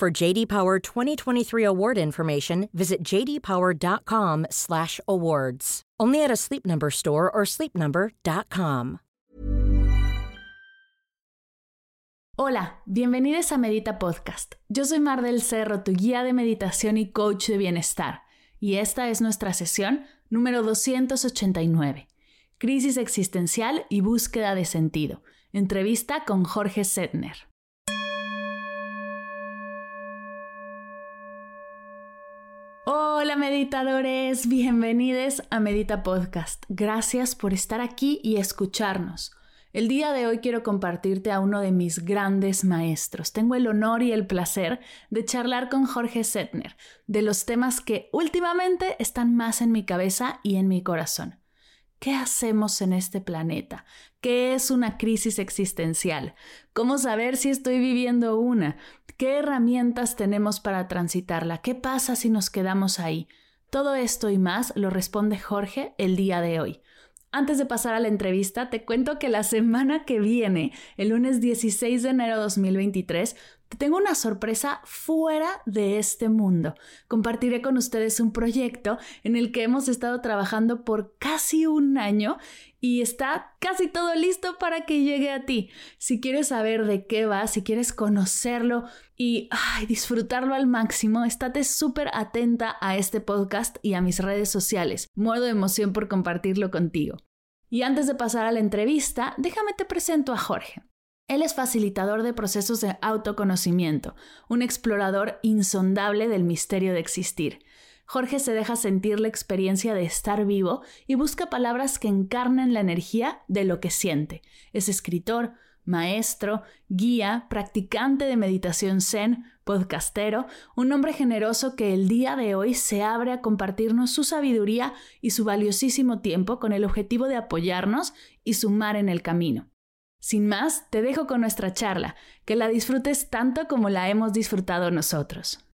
For JD Power 2023 award information, visit jdpower.com/awards. Only at a Sleep Number store or sleepnumber.com. Hola, bienvenidos a Medita Podcast. Yo soy Mar del Cerro, tu guía de meditación y coach de bienestar, y esta es nuestra sesión número 289. Crisis existencial y búsqueda de sentido. Entrevista con Jorge Setner. Hola meditadores, bienvenidos a Medita Podcast. Gracias por estar aquí y escucharnos. El día de hoy quiero compartirte a uno de mis grandes maestros. Tengo el honor y el placer de charlar con Jorge Setner de los temas que últimamente están más en mi cabeza y en mi corazón. ¿Qué hacemos en este planeta? ¿Qué es una crisis existencial? ¿Cómo saber si estoy viviendo una? ¿Qué herramientas tenemos para transitarla? ¿Qué pasa si nos quedamos ahí? Todo esto y más lo responde Jorge el día de hoy. Antes de pasar a la entrevista, te cuento que la semana que viene, el lunes 16 de enero de 2023, te tengo una sorpresa fuera de este mundo. Compartiré con ustedes un proyecto en el que hemos estado trabajando por casi un año y está casi todo listo para que llegue a ti. Si quieres saber de qué va, si quieres conocerlo y disfrutarlo al máximo, estate súper atenta a este podcast y a mis redes sociales. Muero de emoción por compartirlo contigo. Y antes de pasar a la entrevista, déjame te presento a Jorge. Él es facilitador de procesos de autoconocimiento, un explorador insondable del misterio de existir. Jorge se deja sentir la experiencia de estar vivo y busca palabras que encarnen la energía de lo que siente. Es escritor, maestro, guía, practicante de meditación zen, podcastero, un hombre generoso que el día de hoy se abre a compartirnos su sabiduría y su valiosísimo tiempo con el objetivo de apoyarnos y sumar en el camino. Sin más, te dejo con nuestra charla, que la disfrutes tanto como la hemos disfrutado nosotros.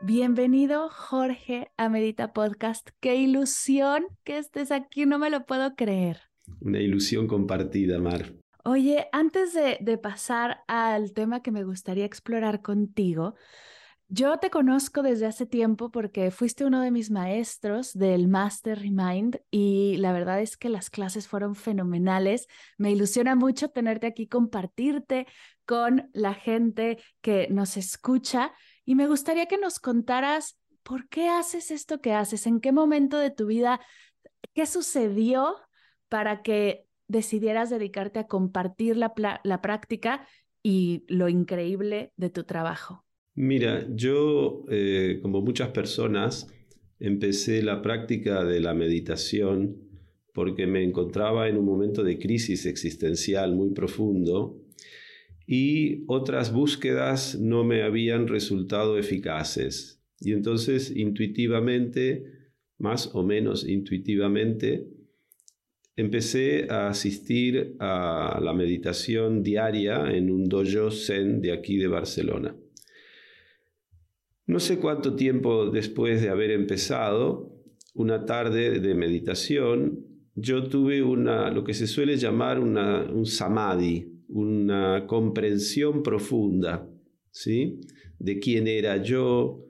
Bienvenido Jorge a Medita Podcast. Qué ilusión que estés aquí, no me lo puedo creer. Una ilusión compartida, Mar. Oye, antes de, de pasar al tema que me gustaría explorar contigo, yo te conozco desde hace tiempo porque fuiste uno de mis maestros del Master Remind y la verdad es que las clases fueron fenomenales. Me ilusiona mucho tenerte aquí, compartirte con la gente que nos escucha y me gustaría que nos contaras por qué haces esto que haces, en qué momento de tu vida, qué sucedió para que decidieras dedicarte a compartir la, la práctica y lo increíble de tu trabajo. Mira, yo, eh, como muchas personas, empecé la práctica de la meditación porque me encontraba en un momento de crisis existencial muy profundo y otras búsquedas no me habían resultado eficaces. Y entonces, intuitivamente, más o menos intuitivamente, empecé a asistir a la meditación diaria en un dojo zen de aquí de Barcelona. No sé cuánto tiempo después de haber empezado, una tarde de meditación, yo tuve una, lo que se suele llamar un samadhi, una comprensión profunda, ¿sí? De quién era yo,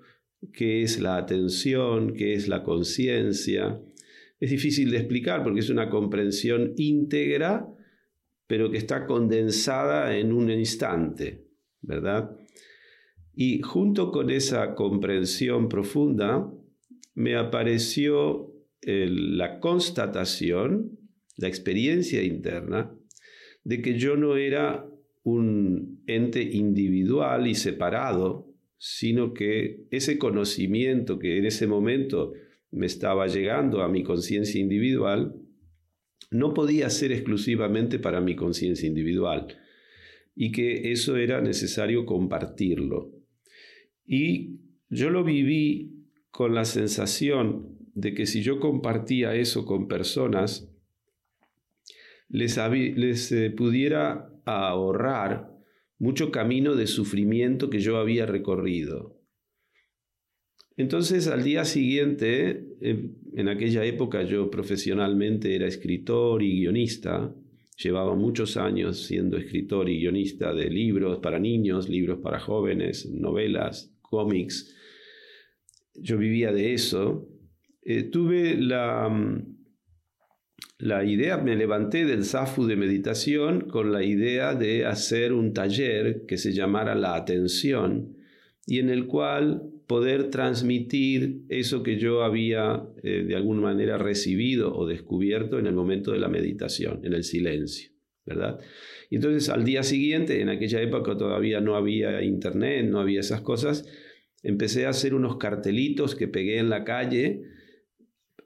qué es la atención, qué es la conciencia. Es difícil de explicar porque es una comprensión íntegra, pero que está condensada en un instante, ¿verdad? Y junto con esa comprensión profunda, me apareció la constatación, la experiencia interna, de que yo no era un ente individual y separado, sino que ese conocimiento que en ese momento me estaba llegando a mi conciencia individual, no podía ser exclusivamente para mi conciencia individual y que eso era necesario compartirlo. Y yo lo viví con la sensación de que si yo compartía eso con personas, les, les eh, pudiera ahorrar mucho camino de sufrimiento que yo había recorrido. Entonces al día siguiente, en aquella época yo profesionalmente era escritor y guionista, llevaba muchos años siendo escritor y guionista de libros para niños, libros para jóvenes, novelas, cómics. Yo vivía de eso. Eh, tuve la, mm, la idea, me levanté del SAFU de meditación con la idea de hacer un taller que se llamara La Atención y en el cual poder transmitir eso que yo había eh, de alguna manera recibido o descubierto en el momento de la meditación, en el silencio, ¿verdad? Y entonces al día siguiente, en aquella época todavía no había internet, no había esas cosas, empecé a hacer unos cartelitos que pegué en la calle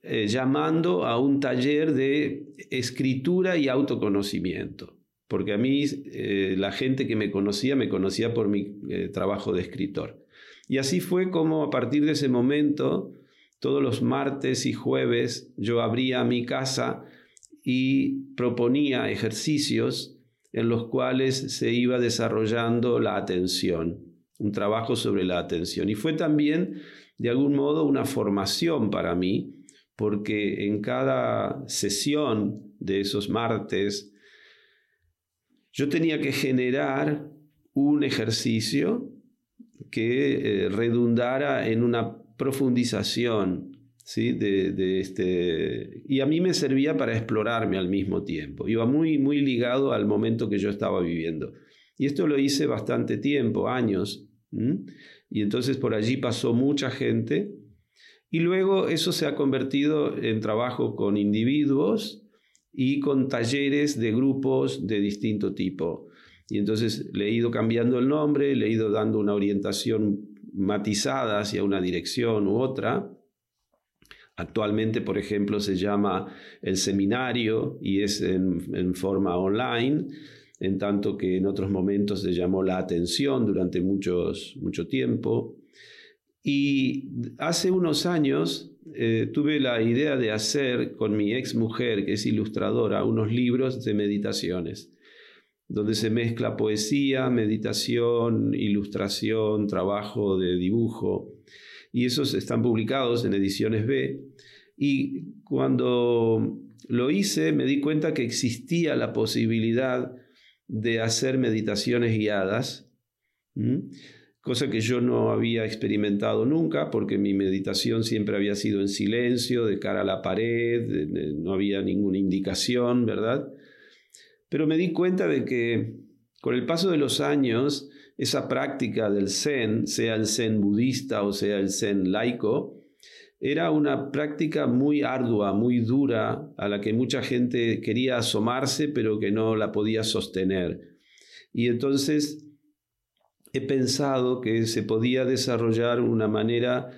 eh, llamando a un taller de escritura y autoconocimiento, porque a mí eh, la gente que me conocía me conocía por mi eh, trabajo de escritor. Y así fue como a partir de ese momento, todos los martes y jueves, yo abría mi casa y proponía ejercicios en los cuales se iba desarrollando la atención, un trabajo sobre la atención. Y fue también, de algún modo, una formación para mí, porque en cada sesión de esos martes yo tenía que generar un ejercicio que eh, redundara en una profundización ¿sí? de, este, y a mí me servía para explorarme al mismo tiempo. Iba muy, muy ligado al momento que yo estaba viviendo. Y esto lo hice bastante tiempo, años. Y entonces por allí pasó mucha gente y luego eso se ha convertido en trabajo con individuos y con talleres de grupos de distinto tipo. Y entonces le he ido cambiando el nombre, le he ido dando una orientación matizada hacia una dirección u otra. Actualmente, por ejemplo, se llama el seminario y es en, en, forma online, en tanto que en otros momentos se llamó la atención durante muchos, mucho tiempo. Y hace unos años eh, tuve la idea de hacer con mi ex mujer, que es ilustradora, unos libros de meditaciones, donde se mezcla poesía, meditación, ilustración, trabajo de dibujo. Y esos están publicados en ediciones B. Y cuando lo hice, me di cuenta que existía la posibilidad de hacer meditaciones guiadas cosa que yo no había experimentado nunca porque mi meditación siempre había sido en silencio, de cara a la pared, no había ninguna indicación, ¿verdad? Pero me di cuenta de que con el paso de los años, esa práctica del zen, sea el zen budista o sea el zen laico, era una práctica muy ardua, muy dura, a la que mucha gente quería asomarse, pero que no la podía sostener. Y entonces he pensado que se podía desarrollar una manera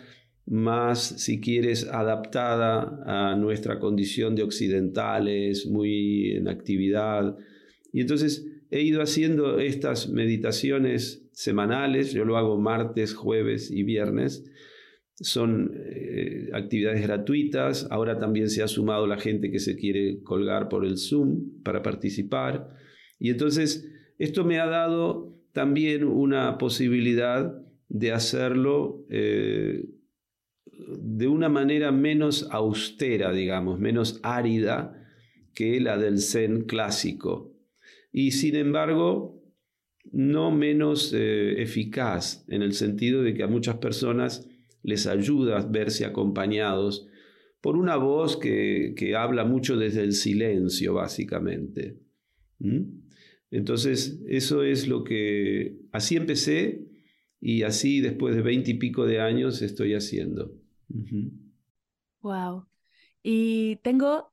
más, si quieres, adaptada a nuestra condición de occidentales, muy en actividad. Y entonces he ido haciendo estas meditaciones semanales, yo lo hago martes, jueves y viernes. Son eh, actividades gratuitas, ahora también se ha sumado la gente que se quiere colgar por el Zoom para participar. Y entonces esto me ha dado también una posibilidad de hacerlo eh, de una manera menos austera, digamos, menos árida que la del Zen clásico. Y sin embargo, no menos eh, eficaz, en el sentido de que a muchas personas les ayuda a verse acompañados por una voz que, habla mucho desde el silencio, básicamente. Entonces, eso es lo que, así empecé y así después de veinte y pico de años estoy haciendo. Wow. Y tengo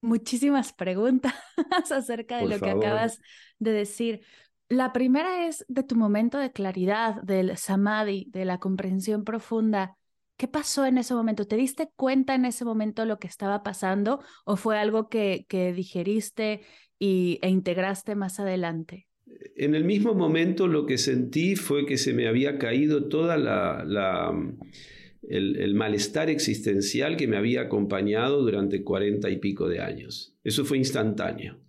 muchísimas preguntas acerca de lo que acabas de decir. La primera es de tu momento de claridad, del samadhi, de la comprensión profunda. ¿Qué pasó en ese momento? ¿Te diste cuenta en ese momento lo que estaba pasando o fue algo que, que digeriste y, e integraste más adelante? En el mismo momento lo que sentí fue que se me había caído toda la, la el, el, malestar existencial que me había acompañado durante cuarenta y pico de años. Eso fue instantáneo.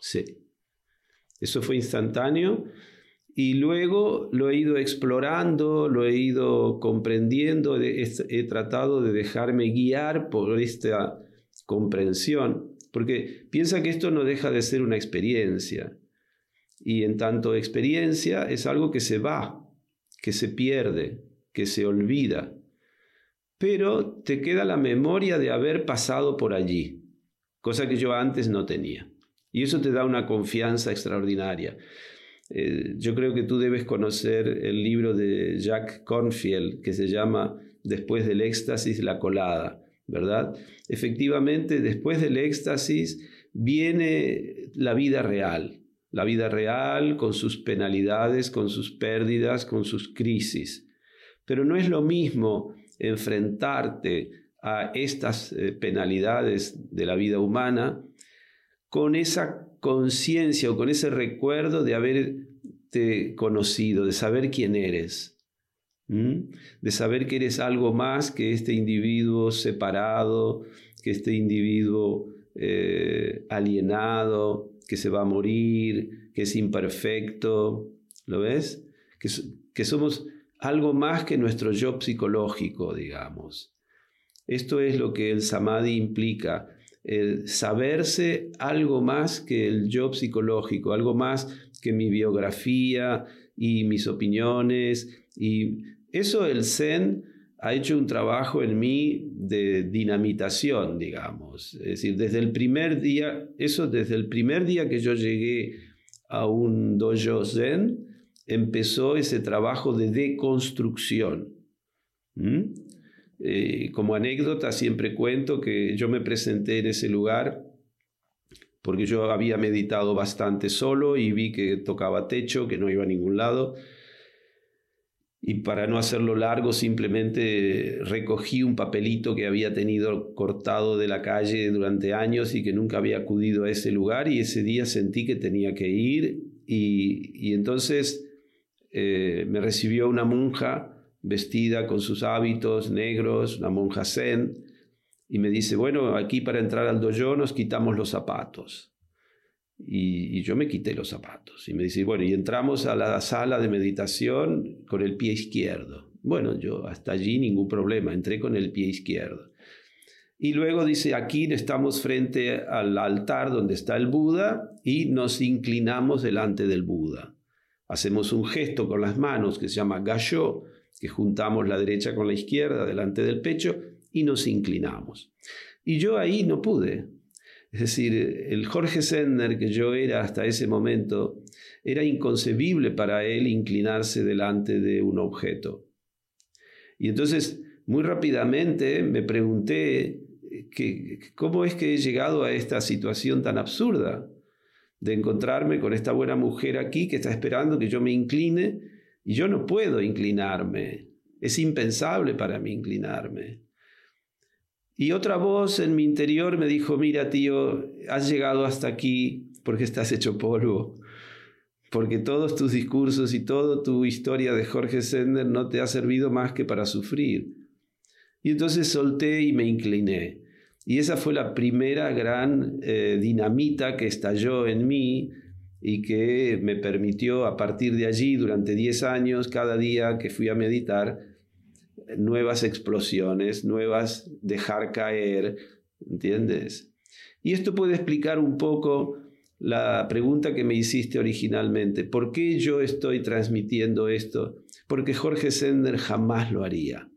Sí. Eso fue instantáneo y luego lo he ido explorando, lo he ido comprendiendo, he tratado de dejarme guiar por esta comprensión, porque piensa que esto no deja de ser una experiencia. Y en tanto experiencia es algo que se va, que se pierde, que se olvida. Pero te queda la memoria de haber pasado por allí, cosa que yo antes no tenía. Y eso te da una confianza extraordinaria. Eh, yo creo que tú debes conocer el libro de Jack Cornfield que se llama Después del éxtasis, la colada, ¿verdad? Efectivamente, después del éxtasis viene la vida real, la vida real con sus penalidades, con sus pérdidas, con sus crisis. Pero no es lo mismo enfrentarte a estas eh, penalidades de la vida humana con esa conciencia o con ese recuerdo de haberte conocido, de saber quién eres, de saber que eres algo más que este individuo separado, que este individuo eh, alienado, que se va a morir, que es imperfecto, ¿lo ves? Que, que somos algo más que nuestro yo psicológico, digamos. Esto es lo que el samadhi implica, el saberse algo más que el yo psicológico, algo más que mi biografía y mis opiniones. Y eso el Zen ha hecho un trabajo en mí de dinamitación, digamos. Es decir, desde el primer día, eso desde el primer día que yo llegué a un dojo Zen, empezó ese trabajo de deconstrucción. Eh, como anécdota siempre cuento que yo me presenté en ese lugar porque yo había meditado bastante solo y vi que tocaba techo, que no iba a ningún lado. Y para no hacerlo largo, simplemente recogí un papelito que había tenido cortado de la calle durante años y que nunca había acudido a ese lugar y ese día sentí que tenía que ir y, entonces eh, me recibió una monja vestida con sus hábitos negros, una monja zen, y me dice, bueno, aquí para entrar al dojo nos quitamos los zapatos. Y, yo me quité los zapatos. Y me dice, bueno, y entramos a la sala de meditación con el pie izquierdo. Bueno, yo hasta allí ningún problema, entré con el pie izquierdo. Y luego dice, aquí estamos frente al altar donde está el Buda y nos inclinamos delante del Buda. Hacemos un gesto con las manos que se llama gasho, que juntamos la derecha con la izquierda delante del pecho y nos inclinamos. Y yo ahí no pude. Es decir, el Jorge Sender que yo era hasta ese momento, era inconcebible para él inclinarse delante de un objeto. Y entonces, muy rápidamente me pregunté que, cómo es que he llegado a esta situación tan absurda de encontrarme con esta buena mujer aquí que está esperando que yo me incline y yo no puedo inclinarme. Es impensable para mí inclinarme. Y otra voz en mi interior me dijo, mira tío, has llegado hasta aquí porque estás hecho polvo. Porque todos tus discursos y toda tu historia de Jorge Sender no te ha servido más que para sufrir. Y entonces solté y me incliné. Y esa fue la primera gran eh, dinamita que estalló en mí y que me permitió a partir de allí, durante 10 años, cada día que fui a meditar, nuevas explosiones, nuevas dejar caer, ¿entiendes? Y esto puede explicar un poco la pregunta que me hiciste originalmente. ¿Por qué yo estoy transmitiendo esto? Porque Jorge Sender jamás lo haría.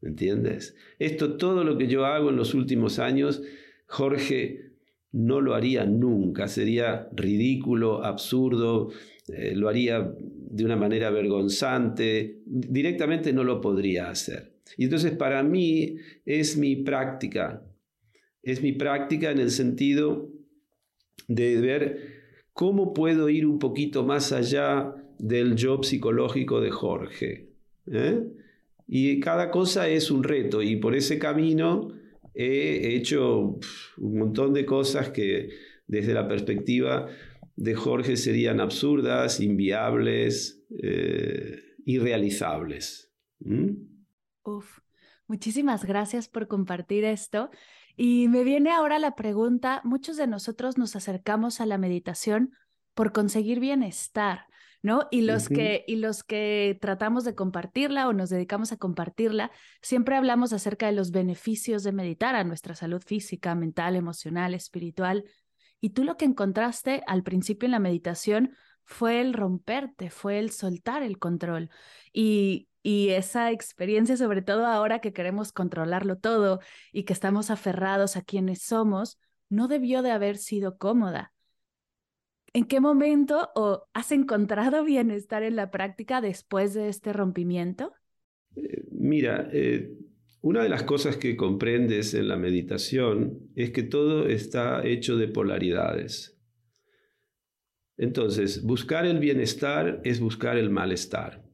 ¿Me entiendes? Esto, todo lo que yo hago en los últimos años, Jorge no lo haría nunca, sería ridículo, absurdo, eh, lo haría de una manera vergonzante, directamente no lo podría hacer. Y entonces para mí es mi práctica, es mi práctica en el sentido de ver cómo puedo ir un poquito más allá del yo psicológico de Jorge. ¿eh? Y cada cosa es un reto y por ese camino he hecho un montón de cosas que desde la perspectiva de Jorge serían absurdas, inviables, eh, irrealizables. Uf, muchísimas gracias por compartir esto. Y me viene ahora la pregunta, muchos de nosotros nos acercamos a la meditación por conseguir bienestar, ¿no? Y los, que, y los que tratamos de compartirla o nos dedicamos a compartirla, siempre hablamos acerca de los beneficios de meditar a nuestra salud física, mental, emocional, espiritual. Y tú lo que encontraste al principio en la meditación fue el romperte, fue el soltar el control. Y, y esa experiencia, sobre todo ahora que queremos controlarlo todo y que estamos aferrados a quienes somos, no debió de haber sido cómoda. ¿En qué momento o has encontrado bienestar en la práctica después de este rompimiento? Eh, mira, eh, una de las cosas que comprendes en la meditación es que todo está hecho de polaridades. Entonces, buscar el bienestar es buscar el malestar.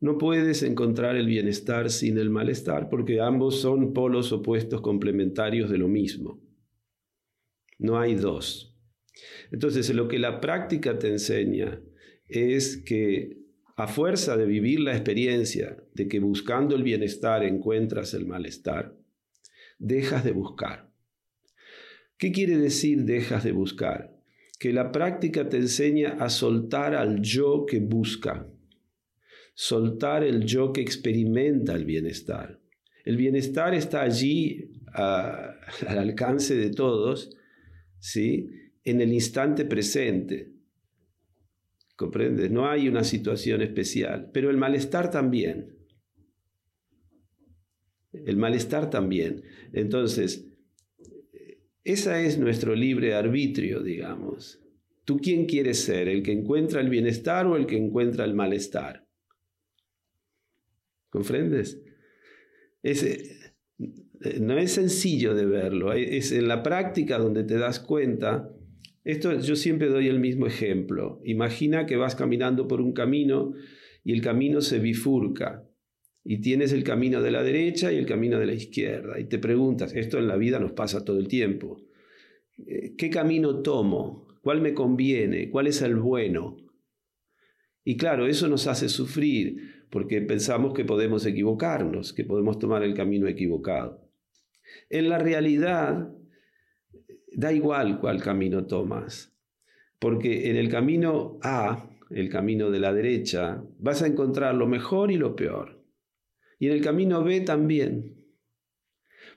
No puedes encontrar el bienestar sin el malestar porque ambos son polos opuestos complementarios de lo mismo. No hay dos. Entonces, lo que la práctica te enseña es que a fuerza de vivir la experiencia de que buscando el bienestar encuentras el malestar, dejas de buscar. ¿Qué quiere decir dejas de buscar? Que la práctica te enseña a soltar al yo que busca, soltar el yo que experimenta el bienestar. El bienestar está allí al alcance de todos, ¿sí? En el instante presente. ¿Comprendes? No hay una situación especial, pero el malestar también. El malestar también. Entonces, ese es nuestro libre arbitrio, digamos. ¿Tú quién quieres ser? ¿El que encuentra el bienestar o el que encuentra el malestar? ¿Comprendes? no es sencillo de verlo, es en la práctica donde te das cuenta esto yo siempre doy el mismo ejemplo. Imagina que vas caminando por un camino y el camino se bifurca y tienes el camino de la derecha y el camino de la izquierda y te preguntas, esto en la vida nos pasa todo el tiempo, eh, ¿qué camino tomo? ¿Cuál me conviene? ¿Cuál es el bueno? Y claro, eso nos hace sufrir porque pensamos que podemos equivocarnos, que podemos tomar el camino equivocado. En la realidad, da igual cuál camino tomas, porque en el camino A, el camino de la derecha, vas a encontrar lo mejor y lo peor. Y en el camino B también.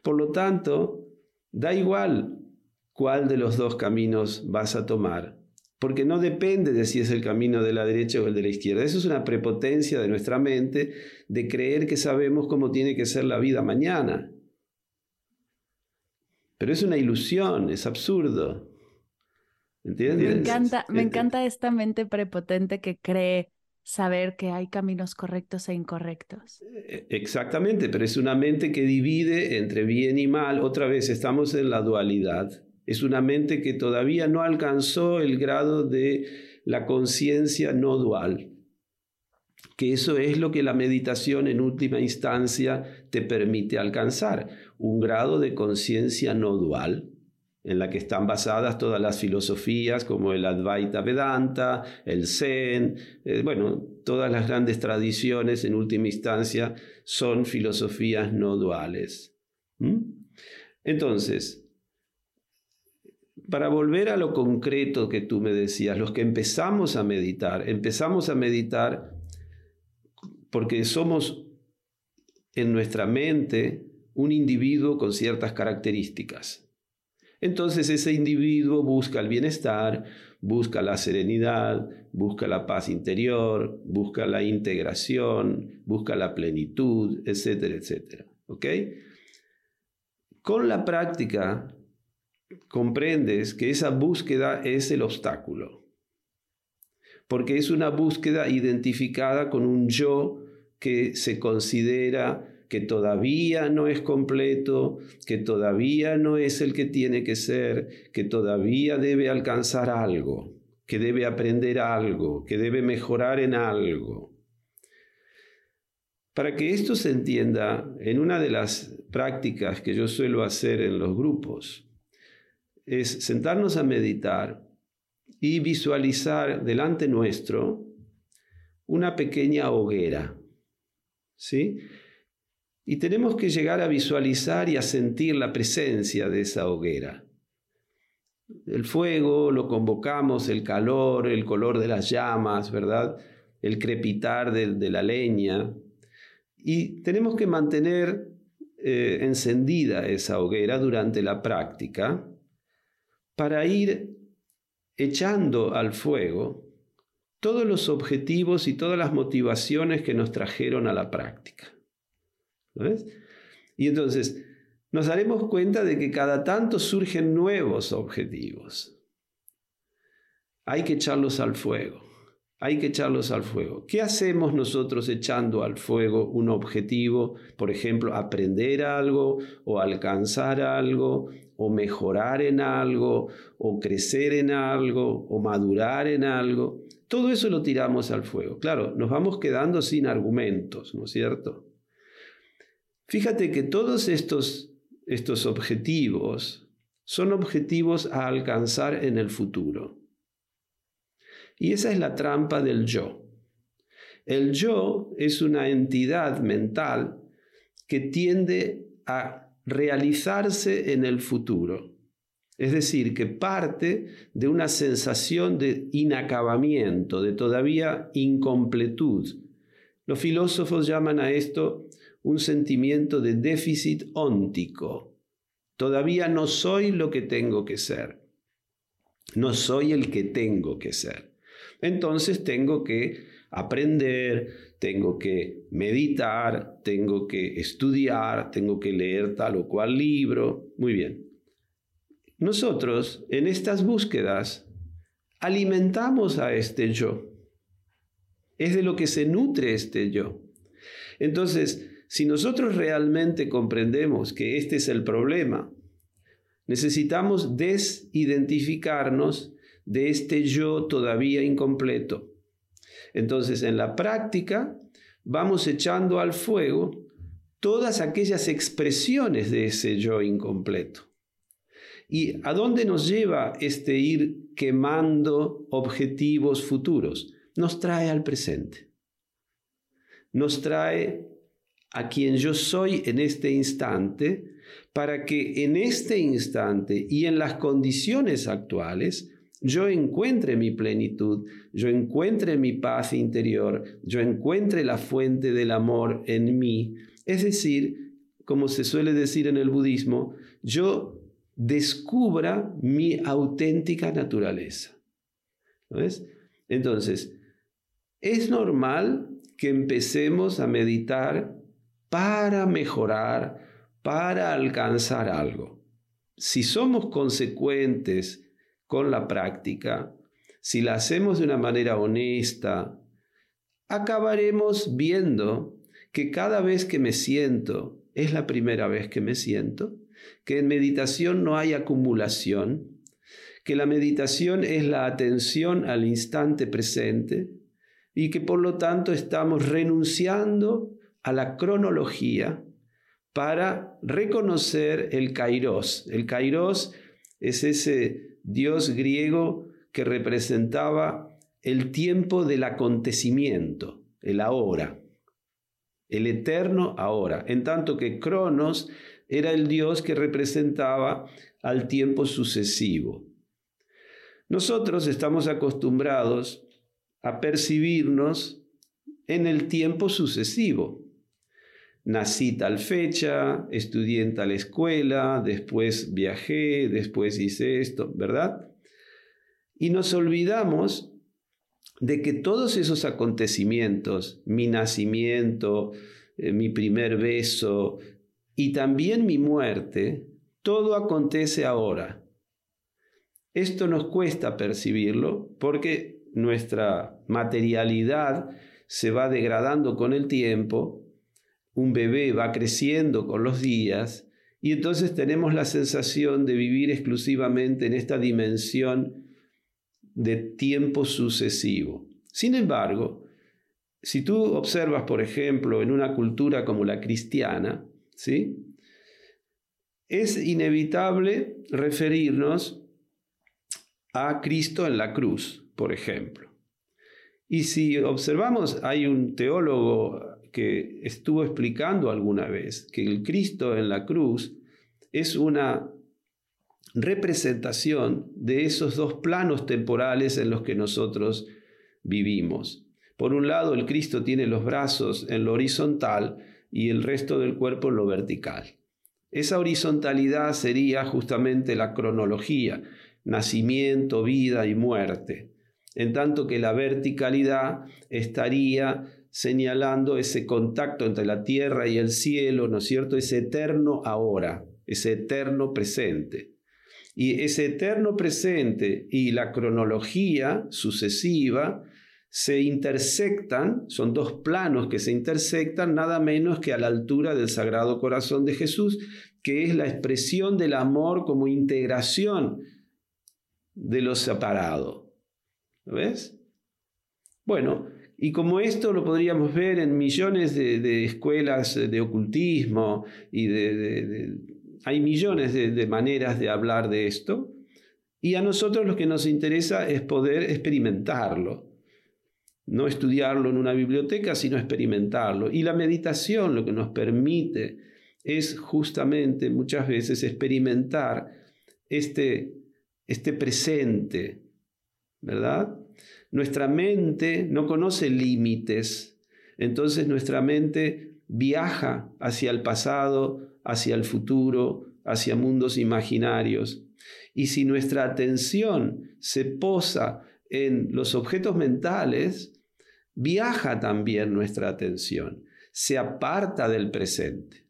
Por lo tanto, da igual cuál de los dos caminos vas a tomar, porque no depende de si es el camino de la derecha o el de la izquierda. Eso es una prepotencia de nuestra mente de creer que sabemos cómo tiene que ser la vida mañana. Pero es una ilusión, es absurdo. ¿Entiendes? Me encanta, me encanta esta mente prepotente que cree saber que hay caminos correctos e incorrectos. E, exactamente, pero es una mente que divide entre bien y mal. Otra vez estamos en la dualidad. Es una mente que todavía no alcanzó el grado de la conciencia no dual que eso es lo que la meditación en última instancia te permite alcanzar, un grado de conciencia no dual, en la que están basadas todas las filosofías como el Advaita Vedanta, el Zen, eh, bueno, todas las grandes tradiciones en última instancia son filosofías no duales. Entonces, para volver a lo concreto que tú me decías, los que empezamos a meditar, empezamos a meditar porque somos en nuestra mente un individuo con ciertas características. Entonces ese individuo busca el bienestar, busca la serenidad, busca la paz interior, busca la integración, busca la plenitud, etcétera, etcétera. ¿Ok? Con la práctica comprendes que esa búsqueda es el obstáculo porque es una búsqueda identificada con un yo que se considera que todavía no es completo, que todavía no es el que tiene que ser, que todavía debe alcanzar algo, que debe aprender algo, que debe mejorar en algo. Para que esto se entienda, en una de las prácticas que yo suelo hacer en los grupos, es sentarnos a meditar y visualizar delante nuestro una pequeña hoguera. ¿Sí? Y tenemos que llegar a visualizar y a sentir la presencia de esa hoguera. El fuego lo convocamos, el calor, el color de las llamas, ¿verdad? El crepitar de, la leña, y tenemos que mantener eh, encendida esa hoguera durante la práctica para ir echando al fuego todos los objetivos y todas las motivaciones que nos trajeron a la práctica. Y entonces nos daremos cuenta de que cada tanto surgen nuevos objetivos. Hay que echarlos al fuego hay que echarlos al fuego. ¿Qué hacemos nosotros echando al fuego un objetivo? Por ejemplo, aprender algo o alcanzar algo o mejorar en algo o crecer en algo o madurar en algo. Todo eso lo tiramos al fuego. Claro, nos vamos quedando sin argumentos, ¿no es cierto? Fíjate que todos estos, estos objetivos son objetivos a alcanzar en el futuro. Y esa es la trampa del yo. El yo es una entidad mental que tiende a realizarse en el futuro. Es decir, que parte de una sensación de inacabamiento, de todavía incompletud. Los filósofos llaman a esto un sentimiento de déficit óntico. Todavía no soy lo que tengo que ser. No soy el que tengo que ser. Entonces tengo que aprender, tengo que meditar, tengo que estudiar, tengo que leer tal o cual libro. Muy bien. Nosotros en estas búsquedas alimentamos a este yo. Es de lo que se nutre este yo. Entonces, si nosotros realmente comprendemos que este es el problema, necesitamos desidentificarnos de este yo todavía incompleto. Entonces, en la práctica, vamos echando al fuego todas aquellas expresiones de ese yo incompleto. ¿Y a dónde nos lleva este ir quemando objetivos futuros? Nos trae al presente. Nos trae a quien yo soy en este instante para que en este instante y en las condiciones actuales yo encuentre mi plenitud, yo encuentre mi paz interior, yo encuentre la fuente del amor en mí. Es decir, como se suele decir en el budismo, yo descubra mi auténtica naturaleza. Entonces, es normal que empecemos a meditar para mejorar, para alcanzar algo. Si somos consecuentes con la práctica, si la hacemos de una manera honesta, acabaremos viendo que cada vez que me siento es la primera vez que me siento, que en meditación no hay acumulación, que la meditación es la atención al instante presente y que por lo tanto estamos renunciando a la cronología para reconocer el kairos. El kairos es ese dios griego que representaba el tiempo del acontecimiento, el ahora, el eterno ahora, en tanto que Cronos era el dios que representaba al tiempo sucesivo. Nosotros estamos acostumbrados a percibirnos en el tiempo sucesivo. Nací tal fecha, estudié en tal escuela, después viajé, después hice esto, ¿verdad? Y nos olvidamos de que todos esos acontecimientos, mi nacimiento, eh, mi primer beso y también mi muerte, todo acontece ahora. Esto nos cuesta percibirlo porque nuestra materialidad se va degradando con el tiempo un bebé va creciendo con los días y entonces tenemos la sensación de vivir exclusivamente en esta dimensión de tiempo sucesivo. Sin embargo, si tú observas, por ejemplo, en una cultura como la cristiana, ¿sí? es inevitable referirnos a Cristo en la cruz, por ejemplo. Y si observamos, hay un teólogo que estuvo explicando alguna vez que el Cristo en la cruz es una representación de esos dos planos temporales en los que nosotros vivimos. Por un lado, el Cristo tiene los brazos en lo horizontal y el resto del cuerpo en lo vertical. Esa horizontalidad sería justamente la cronología, nacimiento, vida y muerte, en tanto que la verticalidad estaría señalando ese contacto entre la tierra y el cielo, ¿no es cierto? Ese eterno ahora, ese eterno presente. Y ese eterno presente y la cronología sucesiva se intersectan, son dos planos que se intersectan nada menos que a la altura del Sagrado Corazón de Jesús, que es la expresión del amor como integración de lo separado. ¿Lo ves? Bueno, y como esto lo podríamos ver en millones de, escuelas de ocultismo y de, hay millones de maneras de hablar de esto, y a nosotros lo que nos interesa es poder experimentarlo. No estudiarlo en una biblioteca, sino experimentarlo. Y la meditación lo que nos permite es justamente muchas veces experimentar este este presente, ¿verdad? Nuestra mente no conoce límites, entonces nuestra mente viaja hacia el pasado, hacia el futuro, hacia mundos imaginarios. Y si nuestra atención se posa en los objetos mentales, viaja también nuestra atención, se aparta del presente.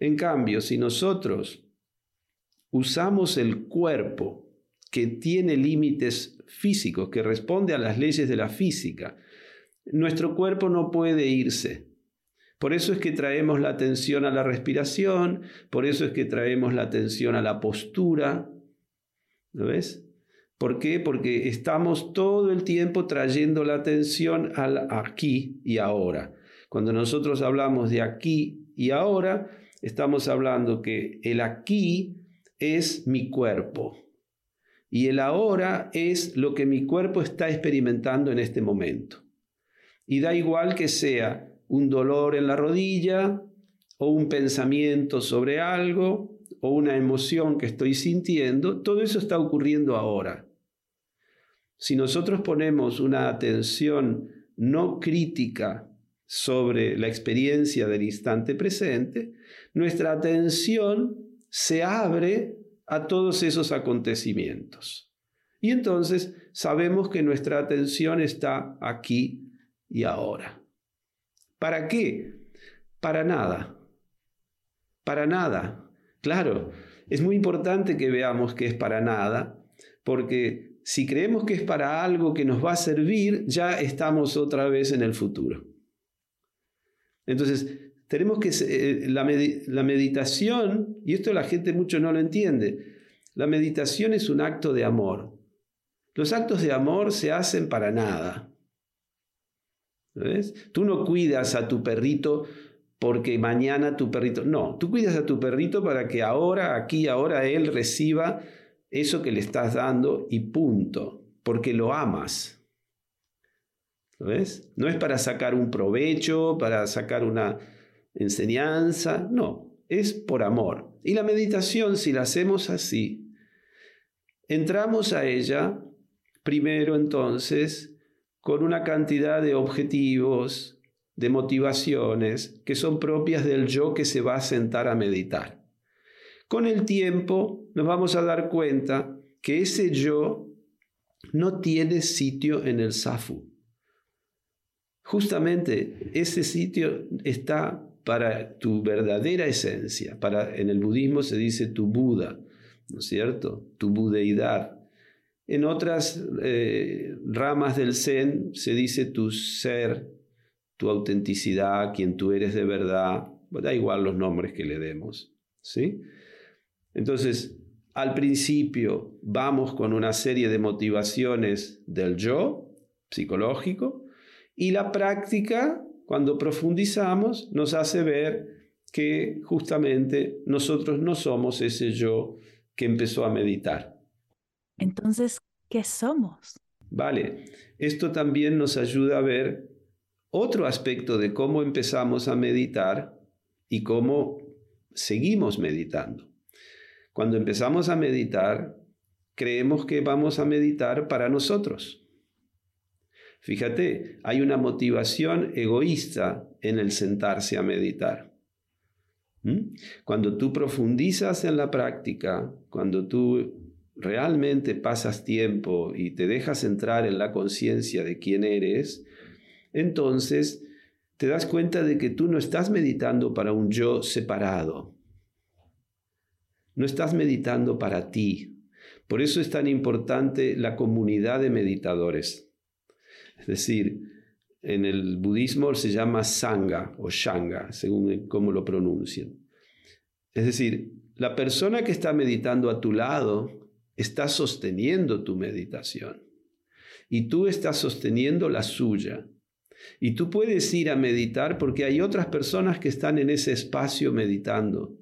En cambio, si nosotros usamos el cuerpo que tiene límites físicos, que responde a las leyes de la física. Nuestro cuerpo no puede irse. Por eso es que traemos la atención a la respiración, por eso es que traemos la atención a la postura. ¿Lo ves? ¿Por qué? Porque estamos todo el tiempo trayendo la atención al aquí y ahora. Cuando nosotros hablamos de aquí y ahora, estamos hablando que el aquí es mi cuerpo. Y el ahora es lo que mi cuerpo está experimentando en este momento. Y da igual que sea un dolor en la rodilla o un pensamiento sobre algo o una emoción que estoy sintiendo, todo eso está ocurriendo ahora. Si nosotros ponemos una atención no crítica sobre la experiencia del instante presente, nuestra atención se abre a todos esos acontecimientos. Y entonces sabemos que nuestra atención está aquí y ahora. ¿Para qué? Para nada. Para nada. Claro, es muy importante que veamos que es para nada, porque si creemos que es para algo que nos va a servir, ya estamos otra vez en el futuro. Entonces, tenemos que, eh, la, la meditación, y esto la gente mucho no lo entiende, la meditación es un acto de amor. Los actos de amor se hacen para nada. ¿Ves? Tú no cuidas a tu perrito porque mañana tu perrito... No, tú cuidas a tu perrito para que ahora, aquí, ahora él reciba eso que le estás dando y punto, porque lo amas. ¿Ves? No es para sacar un provecho, para sacar una enseñanza, no, es por amor. Y la meditación, si la hacemos así, entramos a ella primero entonces con una cantidad de objetivos, de motivaciones que son propias del yo que se va a sentar a meditar. Con el tiempo nos vamos a dar cuenta que ese yo no tiene sitio en el Safu. Justamente ese sitio está para tu verdadera esencia. Para, en el budismo se dice tu Buda, ¿no es cierto? Tu budeidad. En otras eh, ramas del Zen se dice tu ser, tu autenticidad, quien tú eres de verdad. Da igual los nombres que le demos. ¿sí? Entonces, al principio vamos con una serie de motivaciones del yo psicológico Y la práctica, cuando profundizamos, nos hace ver que justamente nosotros no somos ese yo que empezó a meditar. Entonces, ¿qué somos? Vale, esto también nos ayuda a ver otro aspecto de cómo empezamos a meditar y cómo seguimos meditando. Cuando empezamos a meditar, creemos que vamos a meditar para nosotros. Fíjate, hay una motivación egoísta en el sentarse a meditar. ¿Mm? Cuando tú profundizas en la práctica, cuando tú realmente pasas tiempo y te dejas entrar en la conciencia de quién eres, entonces te das cuenta de que tú no estás meditando para un yo separado. No estás meditando para ti. Por eso es tan importante la comunidad de meditadores. Es decir, en el budismo se llama sangha o shanga, según cómo lo pronuncien. Es decir, la persona que está meditando a tu lado está sosteniendo tu meditación y tú estás sosteniendo la suya. Y tú puedes ir a meditar porque hay otras personas que están en ese espacio meditando.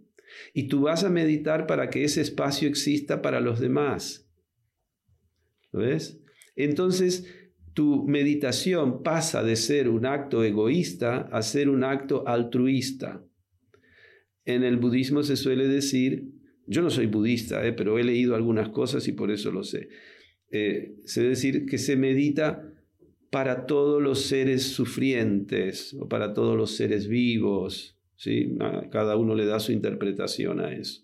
Y tú vas a meditar para que ese espacio exista para los demás. ¿Lo ves? Entonces, tu meditación pasa de ser un acto egoísta a ser un acto altruista. En el budismo se suele decir yo no soy budista, eh, pero he leído algunas cosas y por eso lo sé. Eh, se decir que se medita para todos los seres sufrientes o para todos los seres vivos. ¿Sí? Cada uno le da su interpretación a eso.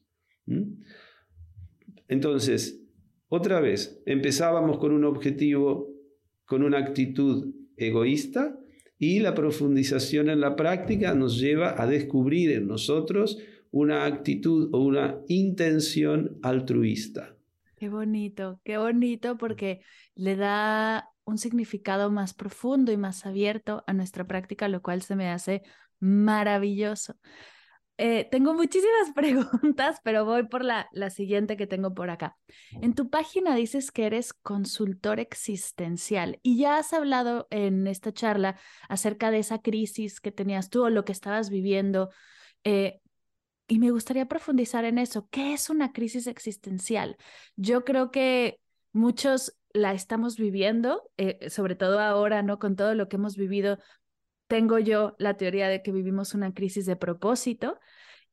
Entonces, otra vez, empezábamos con un objetivo, con una actitud egoísta y la profundización en la práctica nos lleva a descubrir en nosotros una actitud o una intención altruista. Qué bonito, qué bonito porque le da un significado más profundo y más abierto a nuestra práctica, lo cual se me hace maravilloso. Eh, tengo muchísimas preguntas, pero voy por la, la siguiente que tengo por acá. En tu página dices que eres consultor existencial y ya has hablado en esta charla acerca de esa crisis que tenías tú o lo que estabas viviendo. Eh, y me gustaría profundizar en eso. ¿Qué es una crisis existencial? Yo creo que muchos la estamos viviendo, eh, sobre todo ahora, ¿no? Con todo lo que hemos vivido, tengo yo la teoría de que vivimos una crisis de propósito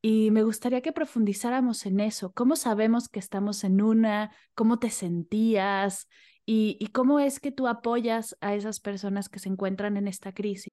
y me gustaría que profundizáramos en eso. ¿Cómo sabemos que estamos en una? ¿Cómo te sentías? ¿Y, y cómo es que tú apoyas a esas personas que se encuentran en esta crisis?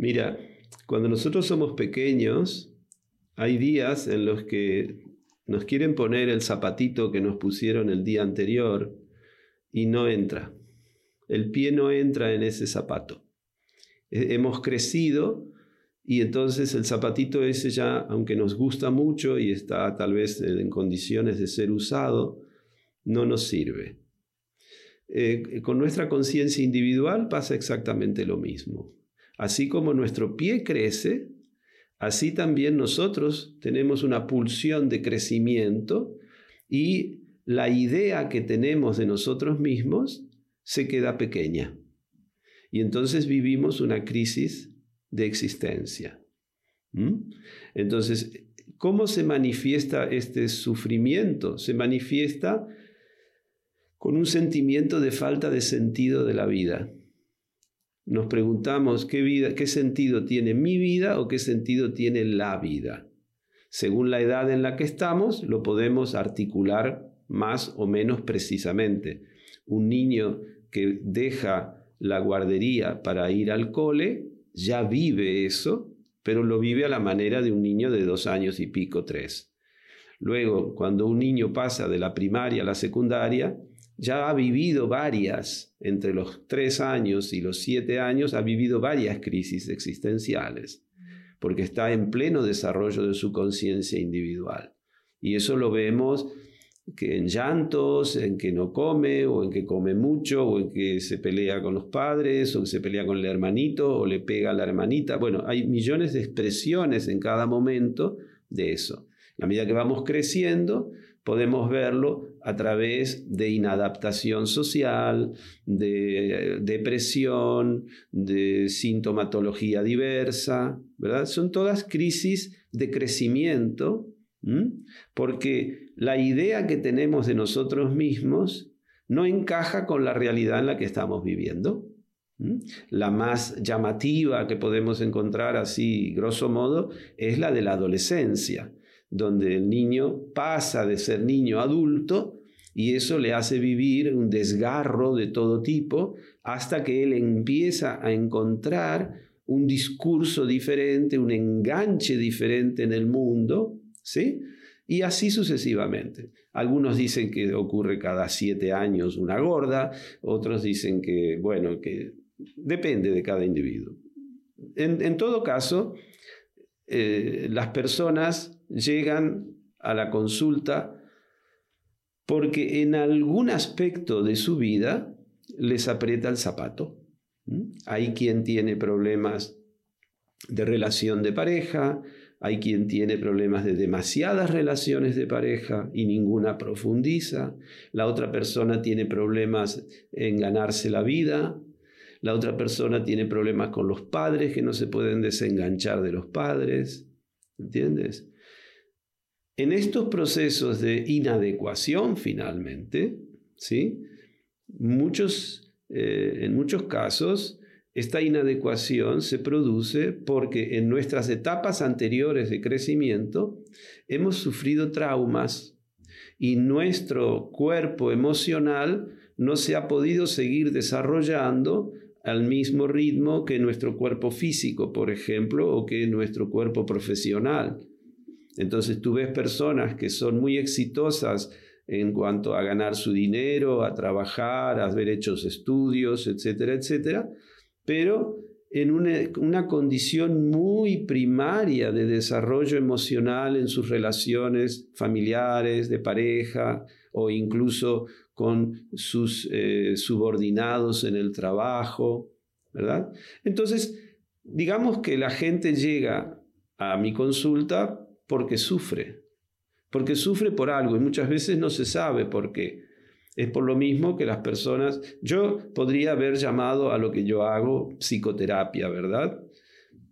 Mira, cuando nosotros somos pequeños, hay días en los que nos quieren poner el zapatito que nos pusieron el día anterior y no entra. El pie no entra en ese zapato. Hemos crecido y entonces el zapatito ese ya, aunque nos gusta mucho y está tal vez en condiciones de ser usado, no nos sirve. Eh, con nuestra conciencia individual pasa exactamente lo mismo. Así como nuestro pie crece, así también nosotros tenemos una pulsión de crecimiento y la idea que tenemos de nosotros mismos se queda pequeña. Y entonces vivimos una crisis de existencia. ¿Mm? Entonces, ¿cómo se manifiesta este sufrimiento? Se manifiesta con un sentimiento de falta de sentido de la vida nos preguntamos qué, vida, qué sentido tiene mi vida o qué sentido tiene la vida. Según la edad en la que estamos, lo podemos articular más o menos precisamente. Un niño que deja la guardería para ir al cole ya vive eso, pero lo vive a la manera de un niño de dos años y pico, tres. Luego, cuando un niño pasa de la primaria a la secundaria, ya ha vivido varias, entre los tres años y los siete años, ha vivido varias crisis existenciales, porque está en pleno desarrollo de su conciencia individual. Y eso lo vemos que en llantos, en que no come, o en que come mucho, o en que se pelea con los padres, o que se pelea con el hermanito, o le pega a la hermanita. Bueno, hay millones de expresiones en cada momento de eso. A medida que vamos creciendo, podemos verlo a través de inadaptación social, de depresión, de sintomatología diversa, ¿verdad? Son todas crisis de crecimiento, porque la idea que tenemos de nosotros mismos no encaja con la realidad en la que estamos viviendo. La más llamativa que podemos encontrar así, grosso modo, es la de la adolescencia, donde el niño pasa de ser niño a adulto y eso le hace vivir un desgarro de todo tipo hasta que él empieza a encontrar un discurso diferente, un enganche diferente en el mundo, ¿sí? Y así sucesivamente. Algunos dicen que ocurre cada siete años una gorda, otros dicen que, bueno, que depende de cada individuo. En, todo caso, eh, las personas llegan a la consulta porque en algún aspecto de su vida les aprieta el zapato. Hay quien tiene problemas de relación de pareja, hay quien tiene problemas de demasiadas relaciones de pareja y ninguna profundiza. La otra persona tiene problemas en ganarse la vida. La otra persona tiene problemas con los padres que no se pueden desenganchar de los padres. ¿Entiendes? En estos procesos de inadecuación, finalmente, ¿sí? Muchos, eh, en muchos casos, esta inadecuación se produce porque en nuestras etapas anteriores de crecimiento hemos sufrido traumas y nuestro cuerpo emocional no se ha podido seguir desarrollando al mismo ritmo que nuestro cuerpo físico, por ejemplo, o que nuestro cuerpo profesional. Entonces tú ves personas que son muy exitosas en cuanto a ganar su dinero, a trabajar, a haber hecho estudios, etcétera, etcétera, pero en una, condición muy primaria de desarrollo emocional en sus relaciones familiares, de pareja o incluso con sus eh, subordinados en el trabajo, ¿verdad? Entonces, digamos que la gente llega a mi consulta porque sufre, porque sufre por algo y muchas veces no se sabe por qué. Es por lo mismo que las personas, yo podría haber llamado a lo que yo hago psicoterapia, ¿verdad?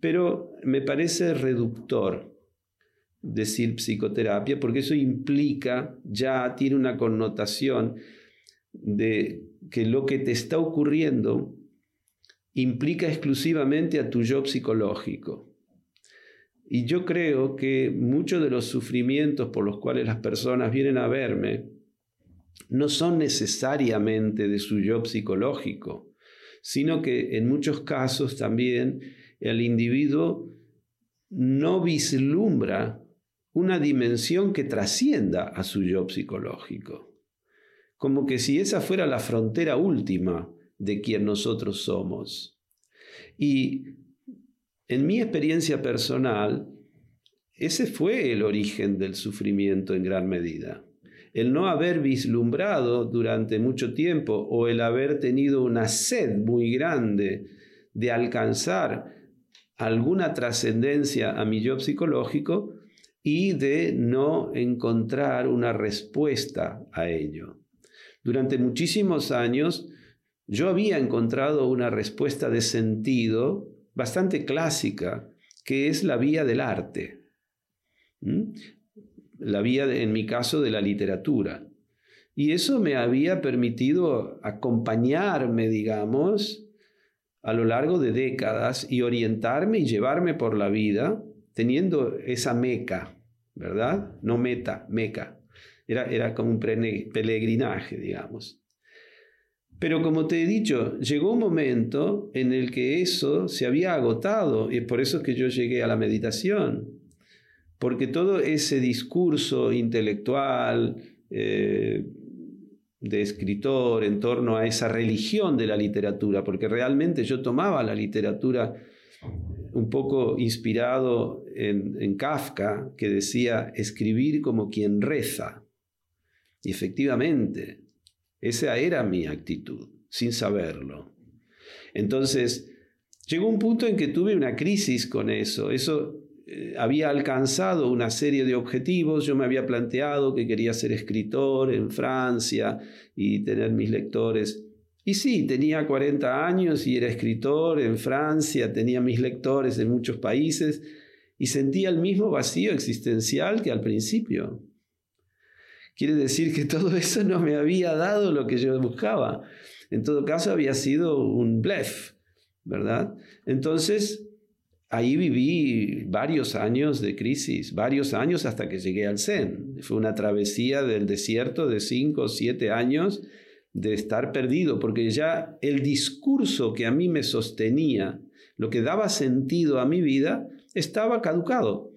Pero me parece reductor decir psicoterapia porque eso implica, ya tiene una connotación de que lo que te está ocurriendo implica exclusivamente a tu yo psicológico. Y yo creo que muchos de los sufrimientos por los cuales las personas vienen a verme no son necesariamente de su yo psicológico, sino que en muchos casos también el individuo no vislumbra una dimensión que trascienda a su yo psicológico, como que si esa fuera la frontera última de quien nosotros somos. Y en mi experiencia personal, ese fue el origen del sufrimiento en gran medida el no haber vislumbrado durante mucho tiempo o el haber tenido una sed muy grande de alcanzar alguna trascendencia a mi yo psicológico y de no encontrar una respuesta a ello. Durante muchísimos años yo había encontrado una respuesta de sentido bastante clásica, que es la vía del arte. La vía, en mi caso, de la literatura. Y eso me había permitido acompañarme, digamos, a lo largo de décadas y orientarme y llevarme por la vida teniendo esa meca, ¿verdad? No meta, meca. Era, era como un peregrinaje, digamos. Pero como te he dicho, llegó un momento en el que eso se había agotado y es por eso que yo llegué a la meditación porque todo ese discurso intelectual, eh, de escritor, en torno a esa religión de la literatura, porque realmente yo tomaba la literatura un poco inspirado en, Kafka, que decía escribir como quien reza. Y efectivamente, esa era mi actitud, sin saberlo. Entonces, llegó un punto en que tuve una crisis con eso. Eso eh, había alcanzado una serie de objetivos. Yo me había planteado que quería ser escritor en Francia y tener mis lectores. Y sí, tenía 40 años y era escritor en Francia, tenía mis lectores en muchos países y sentía el mismo vacío existencial que al principio. Quiere decir que todo eso no me había dado lo que yo buscaba. En todo caso, había sido un blef, ¿verdad? Entonces, ahí viví varios años de crisis, varios años hasta que llegué al Zen. Fue una travesía del desierto de cinco o siete años de estar perdido, porque ya el discurso que a mí me sostenía, lo que daba sentido a mi vida, estaba caducado.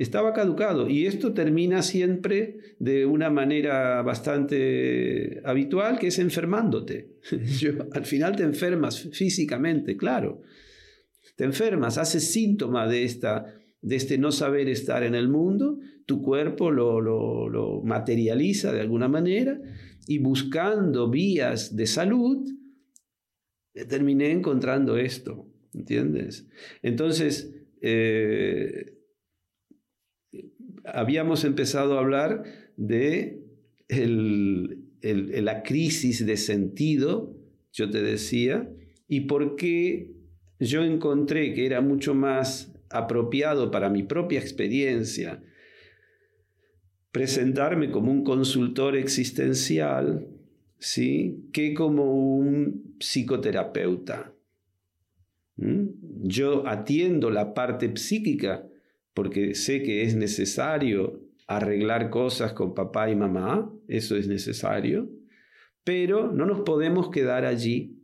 Estaba caducado y esto termina siempre de una manera bastante habitual, que es enfermándote. al final te enfermas físicamente, claro. Te enfermas, haces síntoma de, esta, de este no saber estar en el mundo tu cuerpo lo, lo, materializa de alguna manera y buscando vías de salud, terminé encontrando esto, ¿entiendes? Entonces, eh, habíamos empezado a hablar de la crisis de sentido, yo te decía, y por qué yo encontré que era mucho más apropiado para mi propia experiencia presentarme como un consultor existencial, ¿sí? que como un psicoterapeuta. Yo atiendo la parte psíquica porque sé que es necesario arreglar cosas con papá y mamá, eso es necesario, pero no nos podemos quedar allí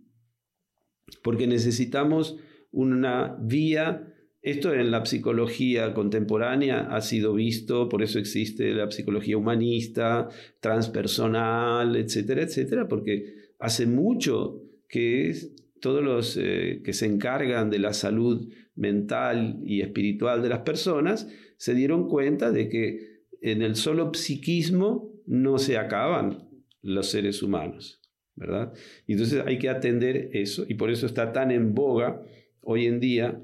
porque necesitamos una vía. Esto en la psicología contemporánea ha sido visto, por eso existe la psicología humanista, transpersonal, etcétera, etcétera, porque hace mucho que todos los eh, que se encargan de la salud mental y espiritual de las personas se dieron cuenta de que en el solo psiquismo no se acaban los seres humanos, ¿verdad? Entonces hay que atender eso y por eso está tan en boga hoy en día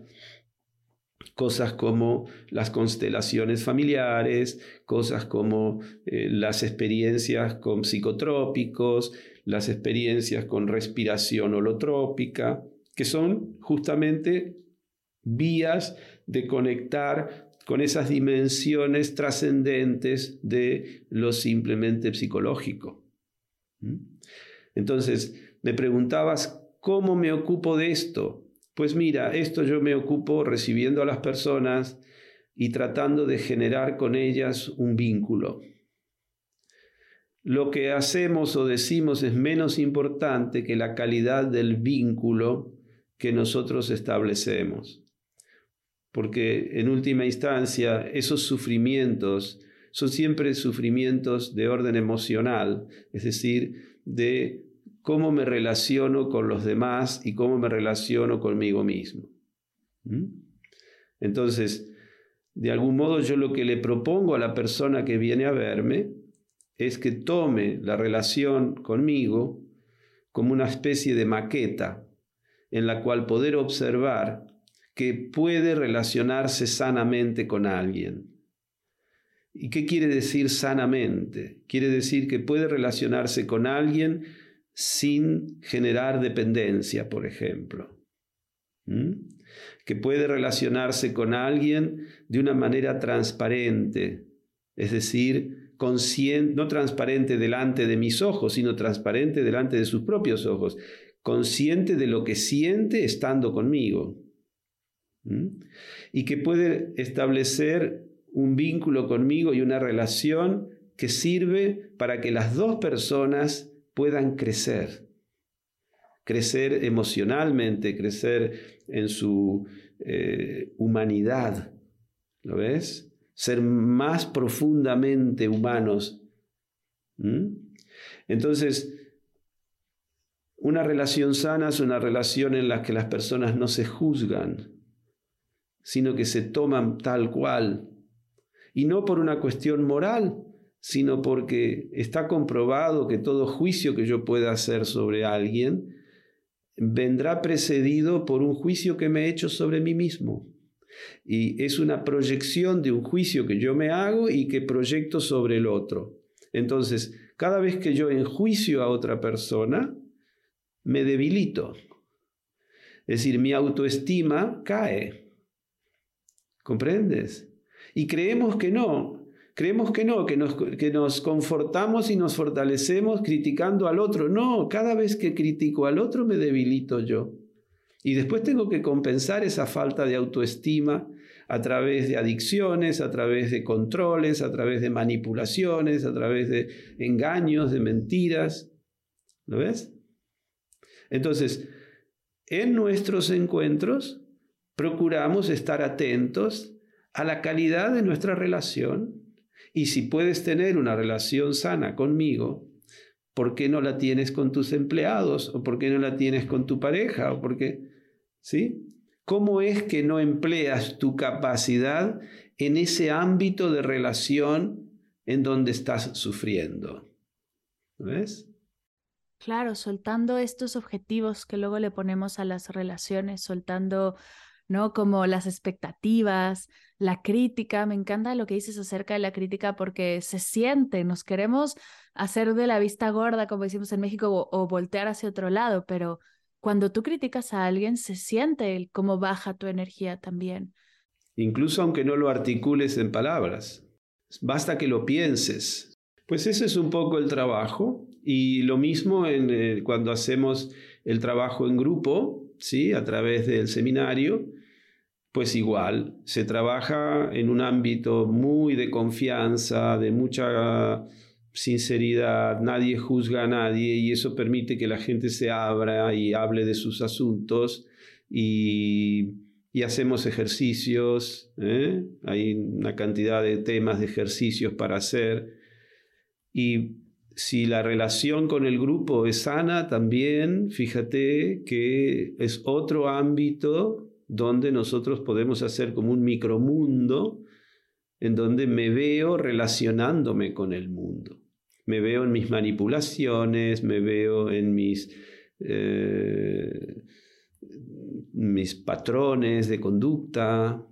cosas como las constelaciones familiares, cosas como eh, las experiencias con psicotrópicos, las experiencias con respiración holotrópica, que son justamente vías de conectar con esas dimensiones trascendentes de lo simplemente psicológico. ¿Mm? Entonces, me preguntabas, ¿cómo me ocupo de esto? Pues mira, esto yo me ocupo recibiendo a las personas y tratando de generar con ellas un vínculo. Lo que hacemos o decimos es menos importante que la calidad del vínculo que nosotros establecemos. Porque en última instancia esos sufrimientos son siempre sufrimientos de orden emocional, es decir, de cómo me relaciono con los demás y cómo me relaciono conmigo mismo. ¿Mm? Entonces, de algún modo yo lo que le propongo a la persona que viene a verme es que tome la relación conmigo como una especie de maqueta en la cual poder observar que puede relacionarse sanamente con alguien. ¿Y qué quiere decir sanamente? Quiere decir que puede relacionarse con alguien sin generar dependencia, por ejemplo. Que puede relacionarse con alguien de una manera transparente, es decir, consciente, no transparente delante de mis ojos, sino transparente delante de sus propios ojos, consciente de lo que siente estando conmigo. Y que puede establecer un vínculo conmigo y una relación que sirve para que las dos personas puedan crecer, crecer emocionalmente, crecer en su eh, humanidad, ¿lo ves? Ser más profundamente humanos Entonces, una relación sana es una relación en la que las personas no se juzgan, sino que se toman tal cual. Y no por una cuestión moral, sino porque está comprobado que todo juicio que yo pueda hacer sobre alguien vendrá precedido por un juicio que me he hecho sobre mí mismo. Y es una proyección de un juicio que yo me hago y que proyecto sobre el otro. Entonces, cada vez que yo enjuicio a otra persona, me debilito. Es decir, mi autoestima cae. ¿Comprendes? Y creemos que no. Creemos que no, que nos, que nos confortamos y nos fortalecemos criticando al otro. No, cada vez que critico al otro me debilito yo. Y después tengo que compensar esa falta de autoestima a través de adicciones, a través de controles, a través de manipulaciones, a través de engaños, de mentiras. ¿Lo ves? Entonces, en nuestros encuentros procuramos estar atentos a la calidad de nuestra relación y si puedes tener una relación sana conmigo, ¿por qué no la tienes con tus empleados? ¿O por qué no la tienes con tu pareja? ¿O por qué? ¿Sí? ¿Cómo es que no empleas tu capacidad en ese ámbito de relación en donde estás sufriendo? ¿Ves? Claro, soltando estos objetivos que luego le ponemos a las relaciones, soltando, ¿no? Como las expectativas, la crítica. Me encanta lo que dices acerca de la crítica porque se siente, nos queremos hacer de la vista gorda, como decimos en México, o, o voltear hacia otro lado, pero cuando tú criticas a alguien, se siente cómo baja tu energía también. Incluso aunque no lo articules en palabras, basta que lo pienses. Pues ese es un poco el trabajo y lo mismo en, eh, cuando hacemos el trabajo en grupo, ¿sí? a través del seminario, pues igual, se trabaja en un ámbito muy de confianza, de mucha sinceridad, nadie juzga a nadie y eso permite que la gente se abra y hable de sus asuntos y, hacemos ejercicios, ¿eh? hay una cantidad de temas de ejercicios para hacer y si la relación con el grupo es sana también, fíjate que es otro ámbito donde nosotros podemos hacer como un micromundo en donde me veo relacionándome con el mundo me veo en mis manipulaciones, me veo en mis, eh, mis patrones de conducta.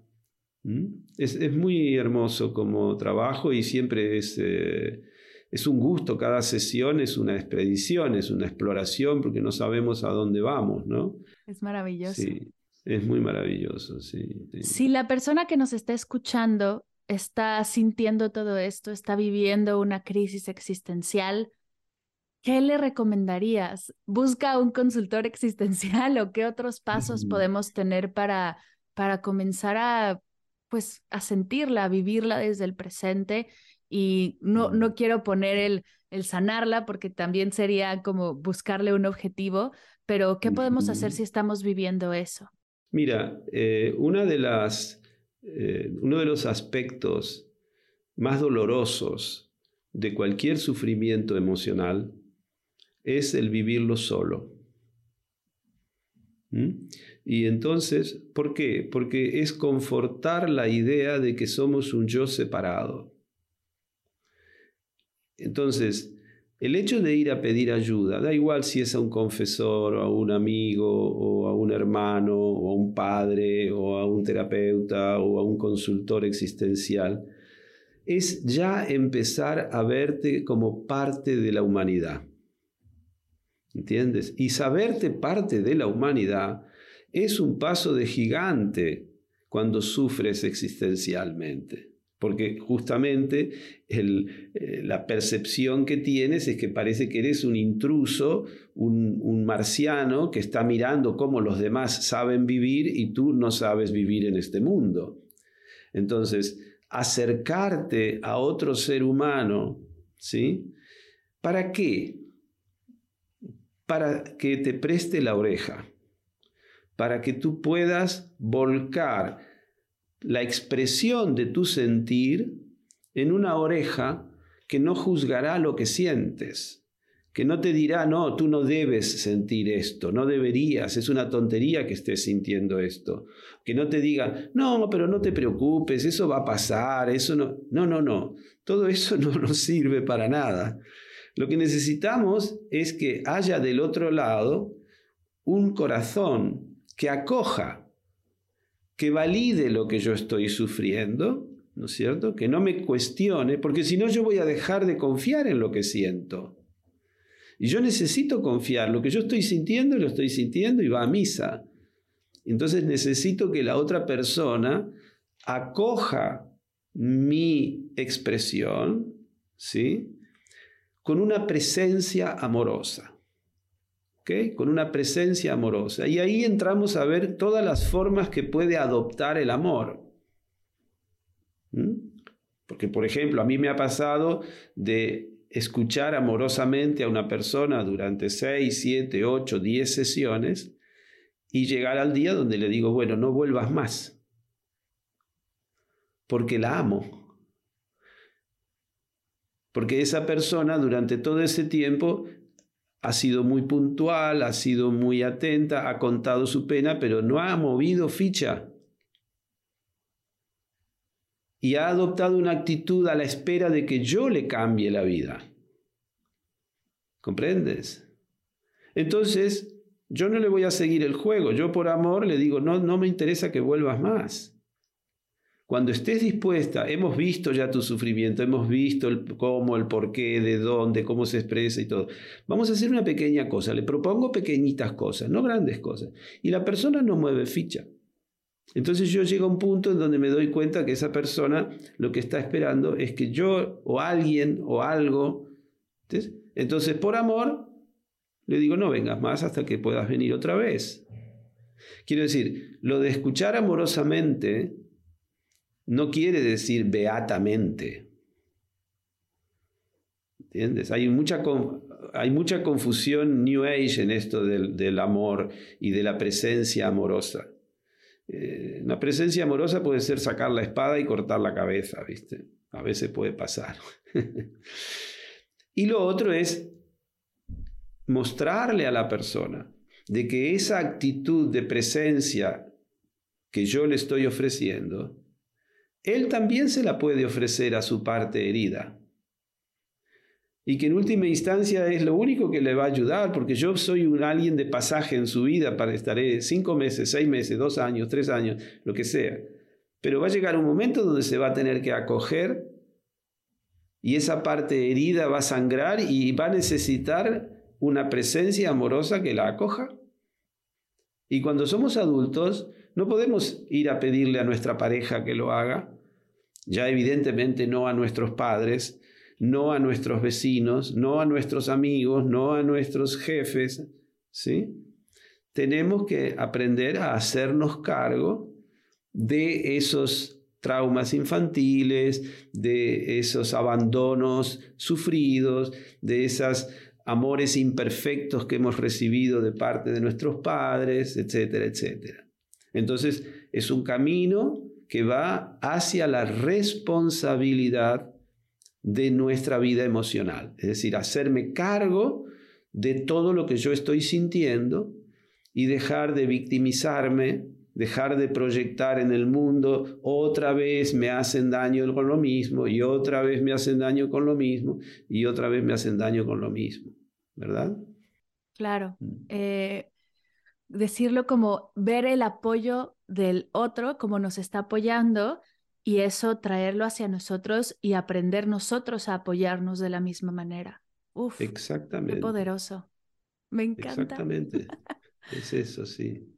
Es, muy hermoso como trabajo y siempre es, eh, es un gusto, cada sesión es una expedición, es una exploración porque no sabemos a dónde vamos, ¿no? Es maravilloso. Sí, es muy maravilloso, sí. Si la persona que nos está escuchando está sintiendo todo esto, está viviendo una crisis existencial, ¿qué le recomendarías? ¿Busca un consultor existencial o qué otros pasos podemos tener para, para comenzar a, pues, a sentirla, a vivirla desde el presente? Y no, no quiero poner el, el sanarla porque también sería como buscarle un objetivo, pero ¿qué podemos hacer si estamos viviendo eso? Mira, eh, eh, uno de los aspectos más dolorosos de cualquier sufrimiento emocional es el vivirlo solo. ¿Mm? Y entonces, ¿por qué? Porque es confortar la idea de que somos un yo separado. Entonces, el hecho de ir a pedir ayuda, da igual si es a un confesor o a un amigo o a un hermano o a un padre o a un terapeuta o a un consultor existencial, es ya empezar a verte como parte de la humanidad. ¿Entiendes? Y saberte parte de la humanidad es un paso de gigante cuando sufres existencialmente porque justamente eh, la percepción que tienes es que parece que eres un intruso, un, un, marciano que está mirando cómo los demás saben vivir y tú no sabes vivir en este mundo. Entonces, acercarte a otro ser humano, ¿sí? ¿Para qué? Para que te preste la oreja, para que tú puedas volcar la expresión de tu sentir en una oreja que no juzgará lo que sientes, que no te dirá, no, tú no debes sentir esto, no deberías, es una tontería que estés sintiendo esto, que no te diga, no, pero no te preocupes, eso va a pasar, eso no, no, no, no, todo eso no nos sirve para nada. Lo que necesitamos es que haya del otro lado un corazón que acoja, que valide lo que yo estoy sufriendo ¿no es cierto? Que no me cuestione, porque si no yo voy a dejar de confiar en lo que siento. Y yo necesito confiar, lo que yo estoy sintiendo, lo estoy sintiendo y va a misa. Entonces necesito que la otra persona acoja mi expresión, ¿sí? Con una presencia amorosa. Con una presencia amorosa. Y ahí entramos a ver todas las formas que puede adoptar el amor. ¿Mm? Porque, por ejemplo, a mí me ha pasado de escuchar amorosamente a una persona durante 6, 7, 8, 10 sesiones y llegar al día donde le digo, bueno, no vuelvas más, porque la amo. Porque esa persona durante todo ese tiempo ha sido muy puntual, ha sido muy atenta, ha contado su pena, pero no ha movido ficha y ha adoptado una actitud a la espera de que yo le cambie la vida. ¿Comprendes? Entonces, yo no le voy a seguir el juego. Yo por amor le digo, no, no me interesa que vuelvas más. Cuando estés dispuesta, hemos visto ya tu sufrimiento, hemos visto el cómo, el por qué, de dónde, cómo se expresa y todo. Vamos a hacer una pequeña cosa. Le propongo pequeñitas cosas, no grandes cosas. Y la persona no mueve ficha. Entonces yo llego a un punto en donde me doy cuenta que esa persona lo que está esperando es que yo o alguien o algo, entonces por amor le digo no vengas más hasta que puedas venir otra vez. Quiero decir, lo de escuchar amorosamente no quiere decir beatamente. ¿Entiendes? Hay mucha, hay mucha confusión New Age en esto del, del amor y de la presencia amorosa. Eh, una presencia amorosa puede ser sacar la espada y cortar la cabeza, ¿viste? A veces puede pasar. y lo otro es mostrarle a la persona de que esa actitud de presencia que yo le estoy ofreciendo, él también se la puede ofrecer a su parte herida y que en última instancia es lo único que le va a ayudar, porque yo soy un alguien de pasaje en su vida, para estaré cinco meses, seis meses, dos años, tres años, lo que sea. Pero va a llegar un momento donde se va a tener que acoger y esa parte herida va a sangrar y va a necesitar una presencia amorosa que la acoja. Y cuando somos adultos, no podemos ir a pedirle a nuestra pareja que lo haga, ya evidentemente no a nuestros padres, no a nuestros vecinos, no a nuestros amigos, no a nuestros jefes, ¿sí? Tenemos que aprender a hacernos cargo de esos traumas infantiles, de esos abandonos sufridos, de esos amores imperfectos que hemos recibido de parte de nuestros padres, etcétera, etcétera. Entonces, es un camino que va hacia la responsabilidad de nuestra vida emocional. Es decir, hacerme cargo de todo lo que yo estoy sintiendo y dejar de victimizarme, dejar de proyectar en el mundo, otra vez me hacen daño con lo mismo y otra vez me hacen daño con lo mismo y otra vez me hacen daño con lo mismo, ¿verdad? Claro. Mm. Eh, decirlo como ver el apoyo del otro, como nos está apoyando y eso traerlo hacia nosotros y aprender nosotros a apoyarnos de la misma manera. Uf, Exactamente. Qué poderoso. Me encanta. Exactamente. es eso, sí.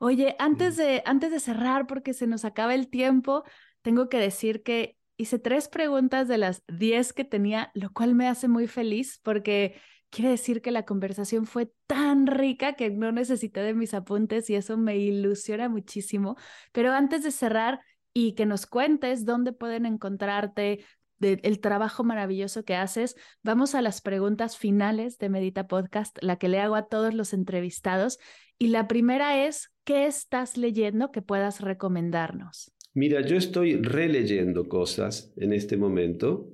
Oye, antes de, antes de cerrar, porque se nos acaba el tiempo, tengo que decir que hice tres preguntas de las diez que tenía, lo cual me hace muy feliz porque quiere decir que la conversación fue tan rica que no necesité de mis apuntes y eso me ilusiona muchísimo. Pero antes de cerrar, y que nos cuentes dónde pueden encontrarte, el trabajo maravilloso que haces. Vamos a las preguntas finales de Medita Podcast, la que le hago a todos los entrevistados. Y la primera es, ¿qué estás leyendo que puedas recomendarnos? Mira, yo estoy releyendo cosas en este momento.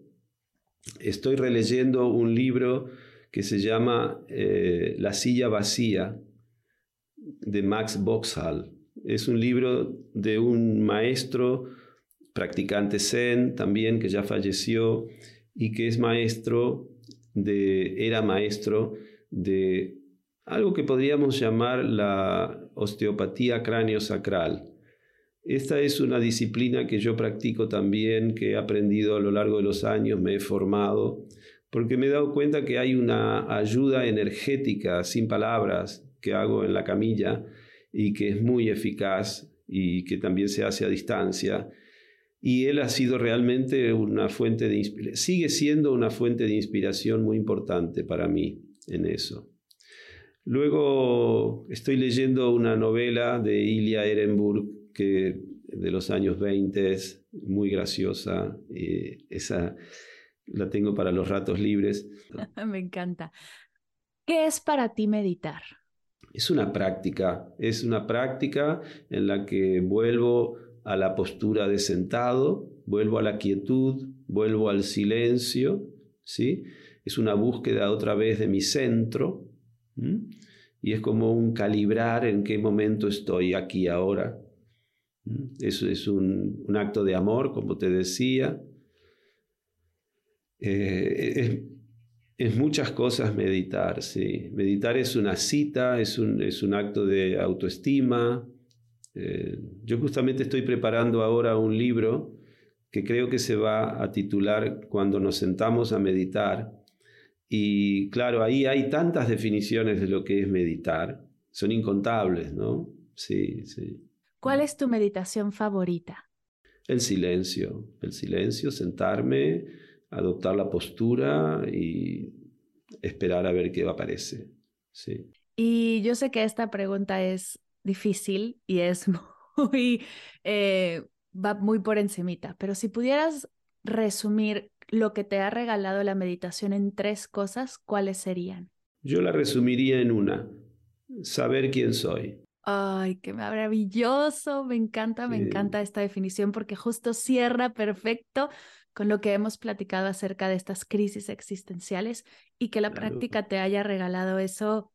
estoy releyendo un libro que se llama eh, La silla vacía de Max Boxhall. Es un libro de un maestro practicante zen también que ya falleció y que es maestro de era maestro de algo que podríamos llamar la osteopatía cráneo-sacral. Esta es una disciplina que yo practico también, que he aprendido a lo largo de los años, me he formado, porque me he dado cuenta que hay una ayuda energética, sin palabras, que hago en la camilla y que es muy eficaz y que también se hace a distancia. Y él ha sido realmente una fuente de sigue siendo una fuente de inspiración muy importante para mí en eso. Luego estoy leyendo una novela de Ilya Ehrenburg que de los años 20, es muy graciosa. esa la tengo para los ratos libres. Me encanta. ¿Qué es para ti meditar? Es una práctica, es una práctica en la que vuelvo a la postura de sentado, vuelvo a la quietud, vuelvo al silencio, ¿sí? Es una búsqueda otra vez de mi centro, y es como un calibrar en qué momento estoy aquí ahora. Eso es un, acto de amor, como te decía. Eh, es, muchas cosas meditar. Meditar es una cita, es un, es un acto de autoestima. Eh, yo justamente estoy preparando ahora un libro que creo que se va a titular Cuando nos sentamos a meditar y claro, ahí hay tantas definiciones de lo que es meditar, son incontables, ¿no? Sí, sí. ¿Cuál es tu meditación favorita? El silencio, el silencio, sentarme, adoptar la postura y esperar a ver qué aparece. Sí. Y yo sé que esta pregunta es difícil y es muy, eh, va muy por encimita, pero si pudieras resumir lo que te ha regalado la meditación en tres cosas, ¿cuáles serían? Yo la resumiría en una, saber quién soy. Ay, qué maravilloso, me encanta, me encanta esta definición porque justo cierra perfecto con lo que hemos platicado acerca de estas crisis existenciales y que la práctica te haya regalado eso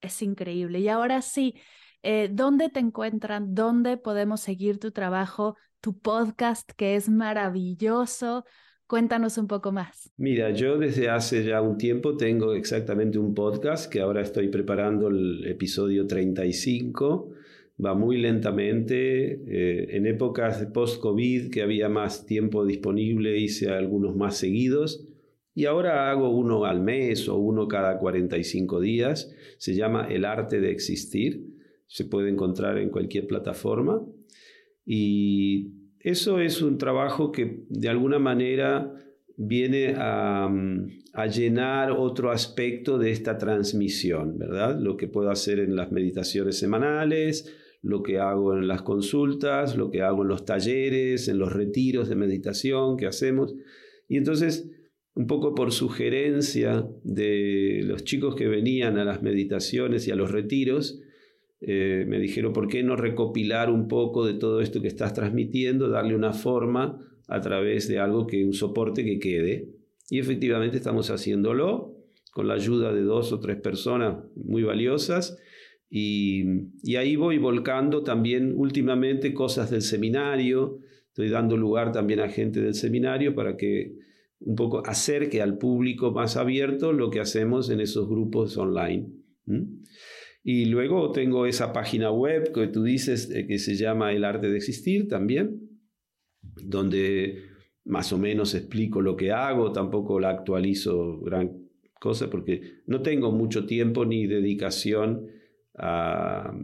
es increíble. Y ahora sí, eh, ¿dónde te encuentran? ¿Dónde podemos seguir tu trabajo, tu podcast que es maravilloso? Cuéntanos un poco más. Mira, yo desde hace ya un tiempo tengo exactamente un podcast que ahora estoy preparando el episodio 35. Va muy lentamente. Eh, en épocas de post-COVID, que había más tiempo disponible, hice algunos más seguidos. Y ahora hago uno al mes o uno cada 45 días. Se llama El arte de existir. Se puede encontrar en cualquier plataforma. Y eso es un trabajo que de alguna manera viene a, llenar otro aspecto de esta transmisión, ¿verdad? Lo que puedo hacer en las meditaciones semanales, lo que hago en las consultas, lo que hago en los talleres, en los retiros de meditación que hacemos. Y entonces, un poco por sugerencia de los chicos que venían a las meditaciones y a los retiros, eh, me dijeron, ¿por qué no recopilar un poco de todo esto que estás transmitiendo, darle una forma a través de algo que un soporte que quede? Y efectivamente estamos haciéndolo con la ayuda de dos o tres personas muy valiosas. Y, y ahí voy volcando también últimamente cosas del seminario. Estoy dando lugar también a gente del seminario para que un poco acerque al público más abierto lo que hacemos en esos grupos online. Y luego tengo esa página web que tú dices eh, que se llama El arte de existir también, donde más o menos explico lo que hago, tampoco la actualizo gran cosa porque no tengo mucho tiempo ni dedicación a...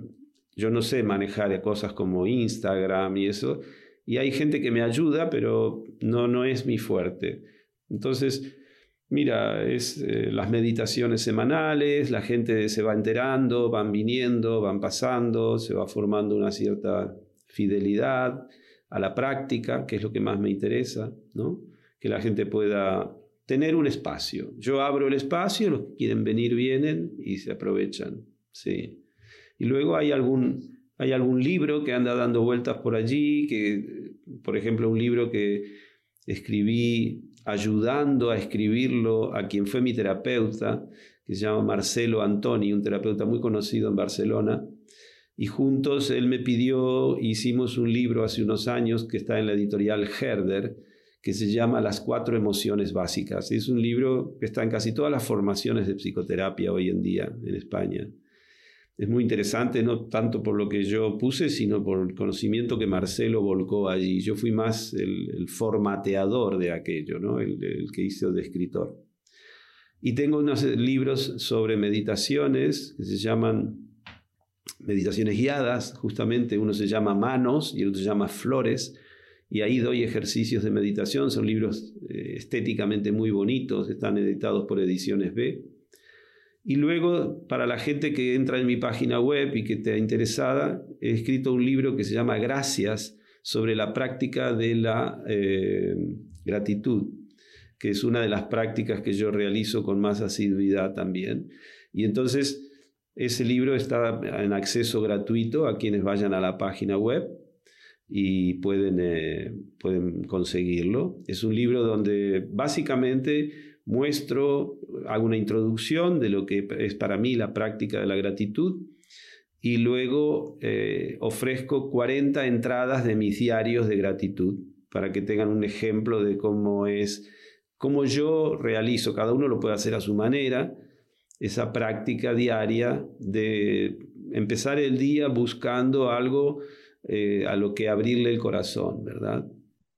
Yo no sé manejar cosas como Instagram y eso, y hay gente que me ayuda, pero no, no es mi fuerte. Entonces, Mira, es eh, las meditaciones semanales, la gente se va enterando, van viniendo, van pasando, se va formando una cierta fidelidad a la práctica, que es lo que más me interesa, ¿no? Que la gente pueda tener un espacio. Yo abro el espacio, los que quieren venir vienen y se aprovechan, sí. Y luego hay algún, hay algún libro que anda dando vueltas por allí, que, por ejemplo, un libro que escribí ayudando a escribirlo a quien fue mi terapeuta, que se llama Marcelo Antoni, un terapeuta muy conocido en Barcelona. Y juntos él me pidió, hicimos un libro hace unos años que está en la editorial Herder, que se llama Las cuatro emociones básicas. Es un libro que está en casi todas las formaciones de psicoterapia hoy en día en España es muy interesante, no tanto por lo que yo puse, sino por el conocimiento que Marcelo volcó allí. Yo fui más el, formateador de aquello, ¿no? el, que hizo de escritor. Y tengo unos libros sobre meditaciones que se llaman meditaciones guiadas, justamente uno se llama Manos y el otro se llama Flores, y ahí doy ejercicios de meditación, son libros eh, estéticamente muy bonitos, están editados por Ediciones B. Y luego, para la gente que entra en mi página web y que esté interesada, he escrito un libro que se llama Gracias sobre la práctica de la eh, gratitud, que es una de las prácticas que yo realizo con más asiduidad también. Y entonces, ese libro está en acceso gratuito a quienes vayan a la página web y pueden, eh, pueden conseguirlo. Es un libro donde básicamente muestro, hago una introducción de lo que es para mí la práctica de la gratitud y luego eh, ofrezco 40 entradas de mis diarios de gratitud para que tengan un ejemplo de cómo es, cómo yo realizo, cada uno lo puede hacer a su manera, esa práctica diaria de empezar el día buscando algo eh, a lo que abrirle el corazón, ¿verdad?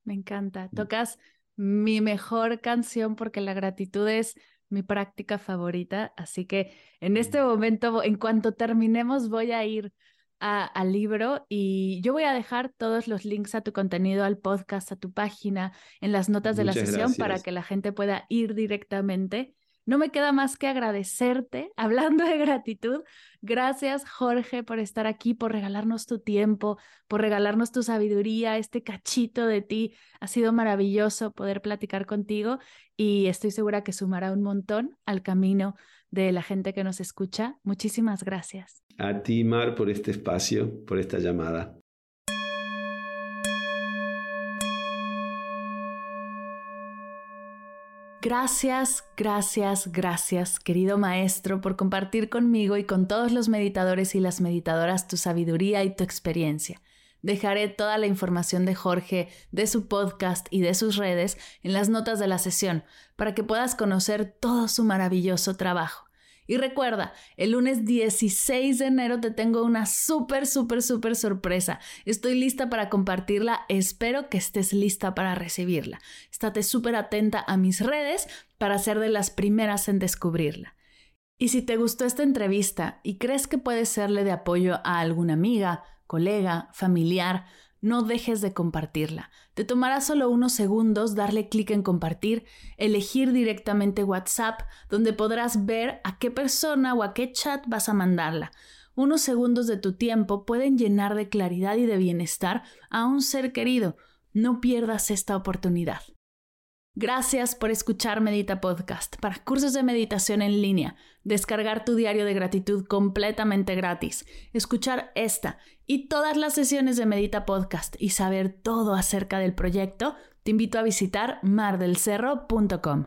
Me encanta. Tocas mi mejor canción porque la gratitud es mi práctica favorita. Así que en este momento, en cuanto terminemos, voy a ir al libro y yo voy a dejar todos los links a tu contenido, al podcast, a tu página, en las notas de la sesión para que la gente pueda ir directamente no me queda más que agradecerte, hablando de gratitud. Gracias, Jorge, por estar aquí, por regalarnos tu tiempo, por regalarnos tu sabiduría, este cachito de ti. Ha sido maravilloso poder platicar contigo y estoy segura que sumará un montón al camino de la gente que nos escucha. Muchísimas gracias. A ti, Mar, por este espacio, por esta llamada. Gracias, gracias, gracias, querido maestro, por compartir conmigo y con todos los meditadores y las meditadoras tu sabiduría y tu experiencia. Dejaré toda la información de Jorge, de su podcast y de sus redes en las notas de la sesión para que puedas conocer todo su maravilloso trabajo. Y recuerda, el lunes 16 de enero te tengo una súper, súper, súper sorpresa. Estoy lista para compartirla. Espero que estés lista para recibirla. Estate súper atenta a mis redes para ser de las primeras en descubrirla. Y si te gustó esta entrevista y crees que puede serle de apoyo a alguna amiga, colega, familiar, no dejes de compartirla. Te tomará solo unos segundos darle clic en compartir, elegir directamente WhatsApp, donde podrás ver a qué persona o a qué chat vas a mandarla. Unos segundos de tu tiempo pueden llenar de claridad y de bienestar a un ser querido. No pierdas esta oportunidad. Gracias por escuchar Medita Podcast para cursos de meditación en línea, descargar tu diario de gratitud completamente gratis, escuchar esta y todas las sesiones de Medita Podcast y saber todo acerca del proyecto, te invito a visitar mardelcerro.com.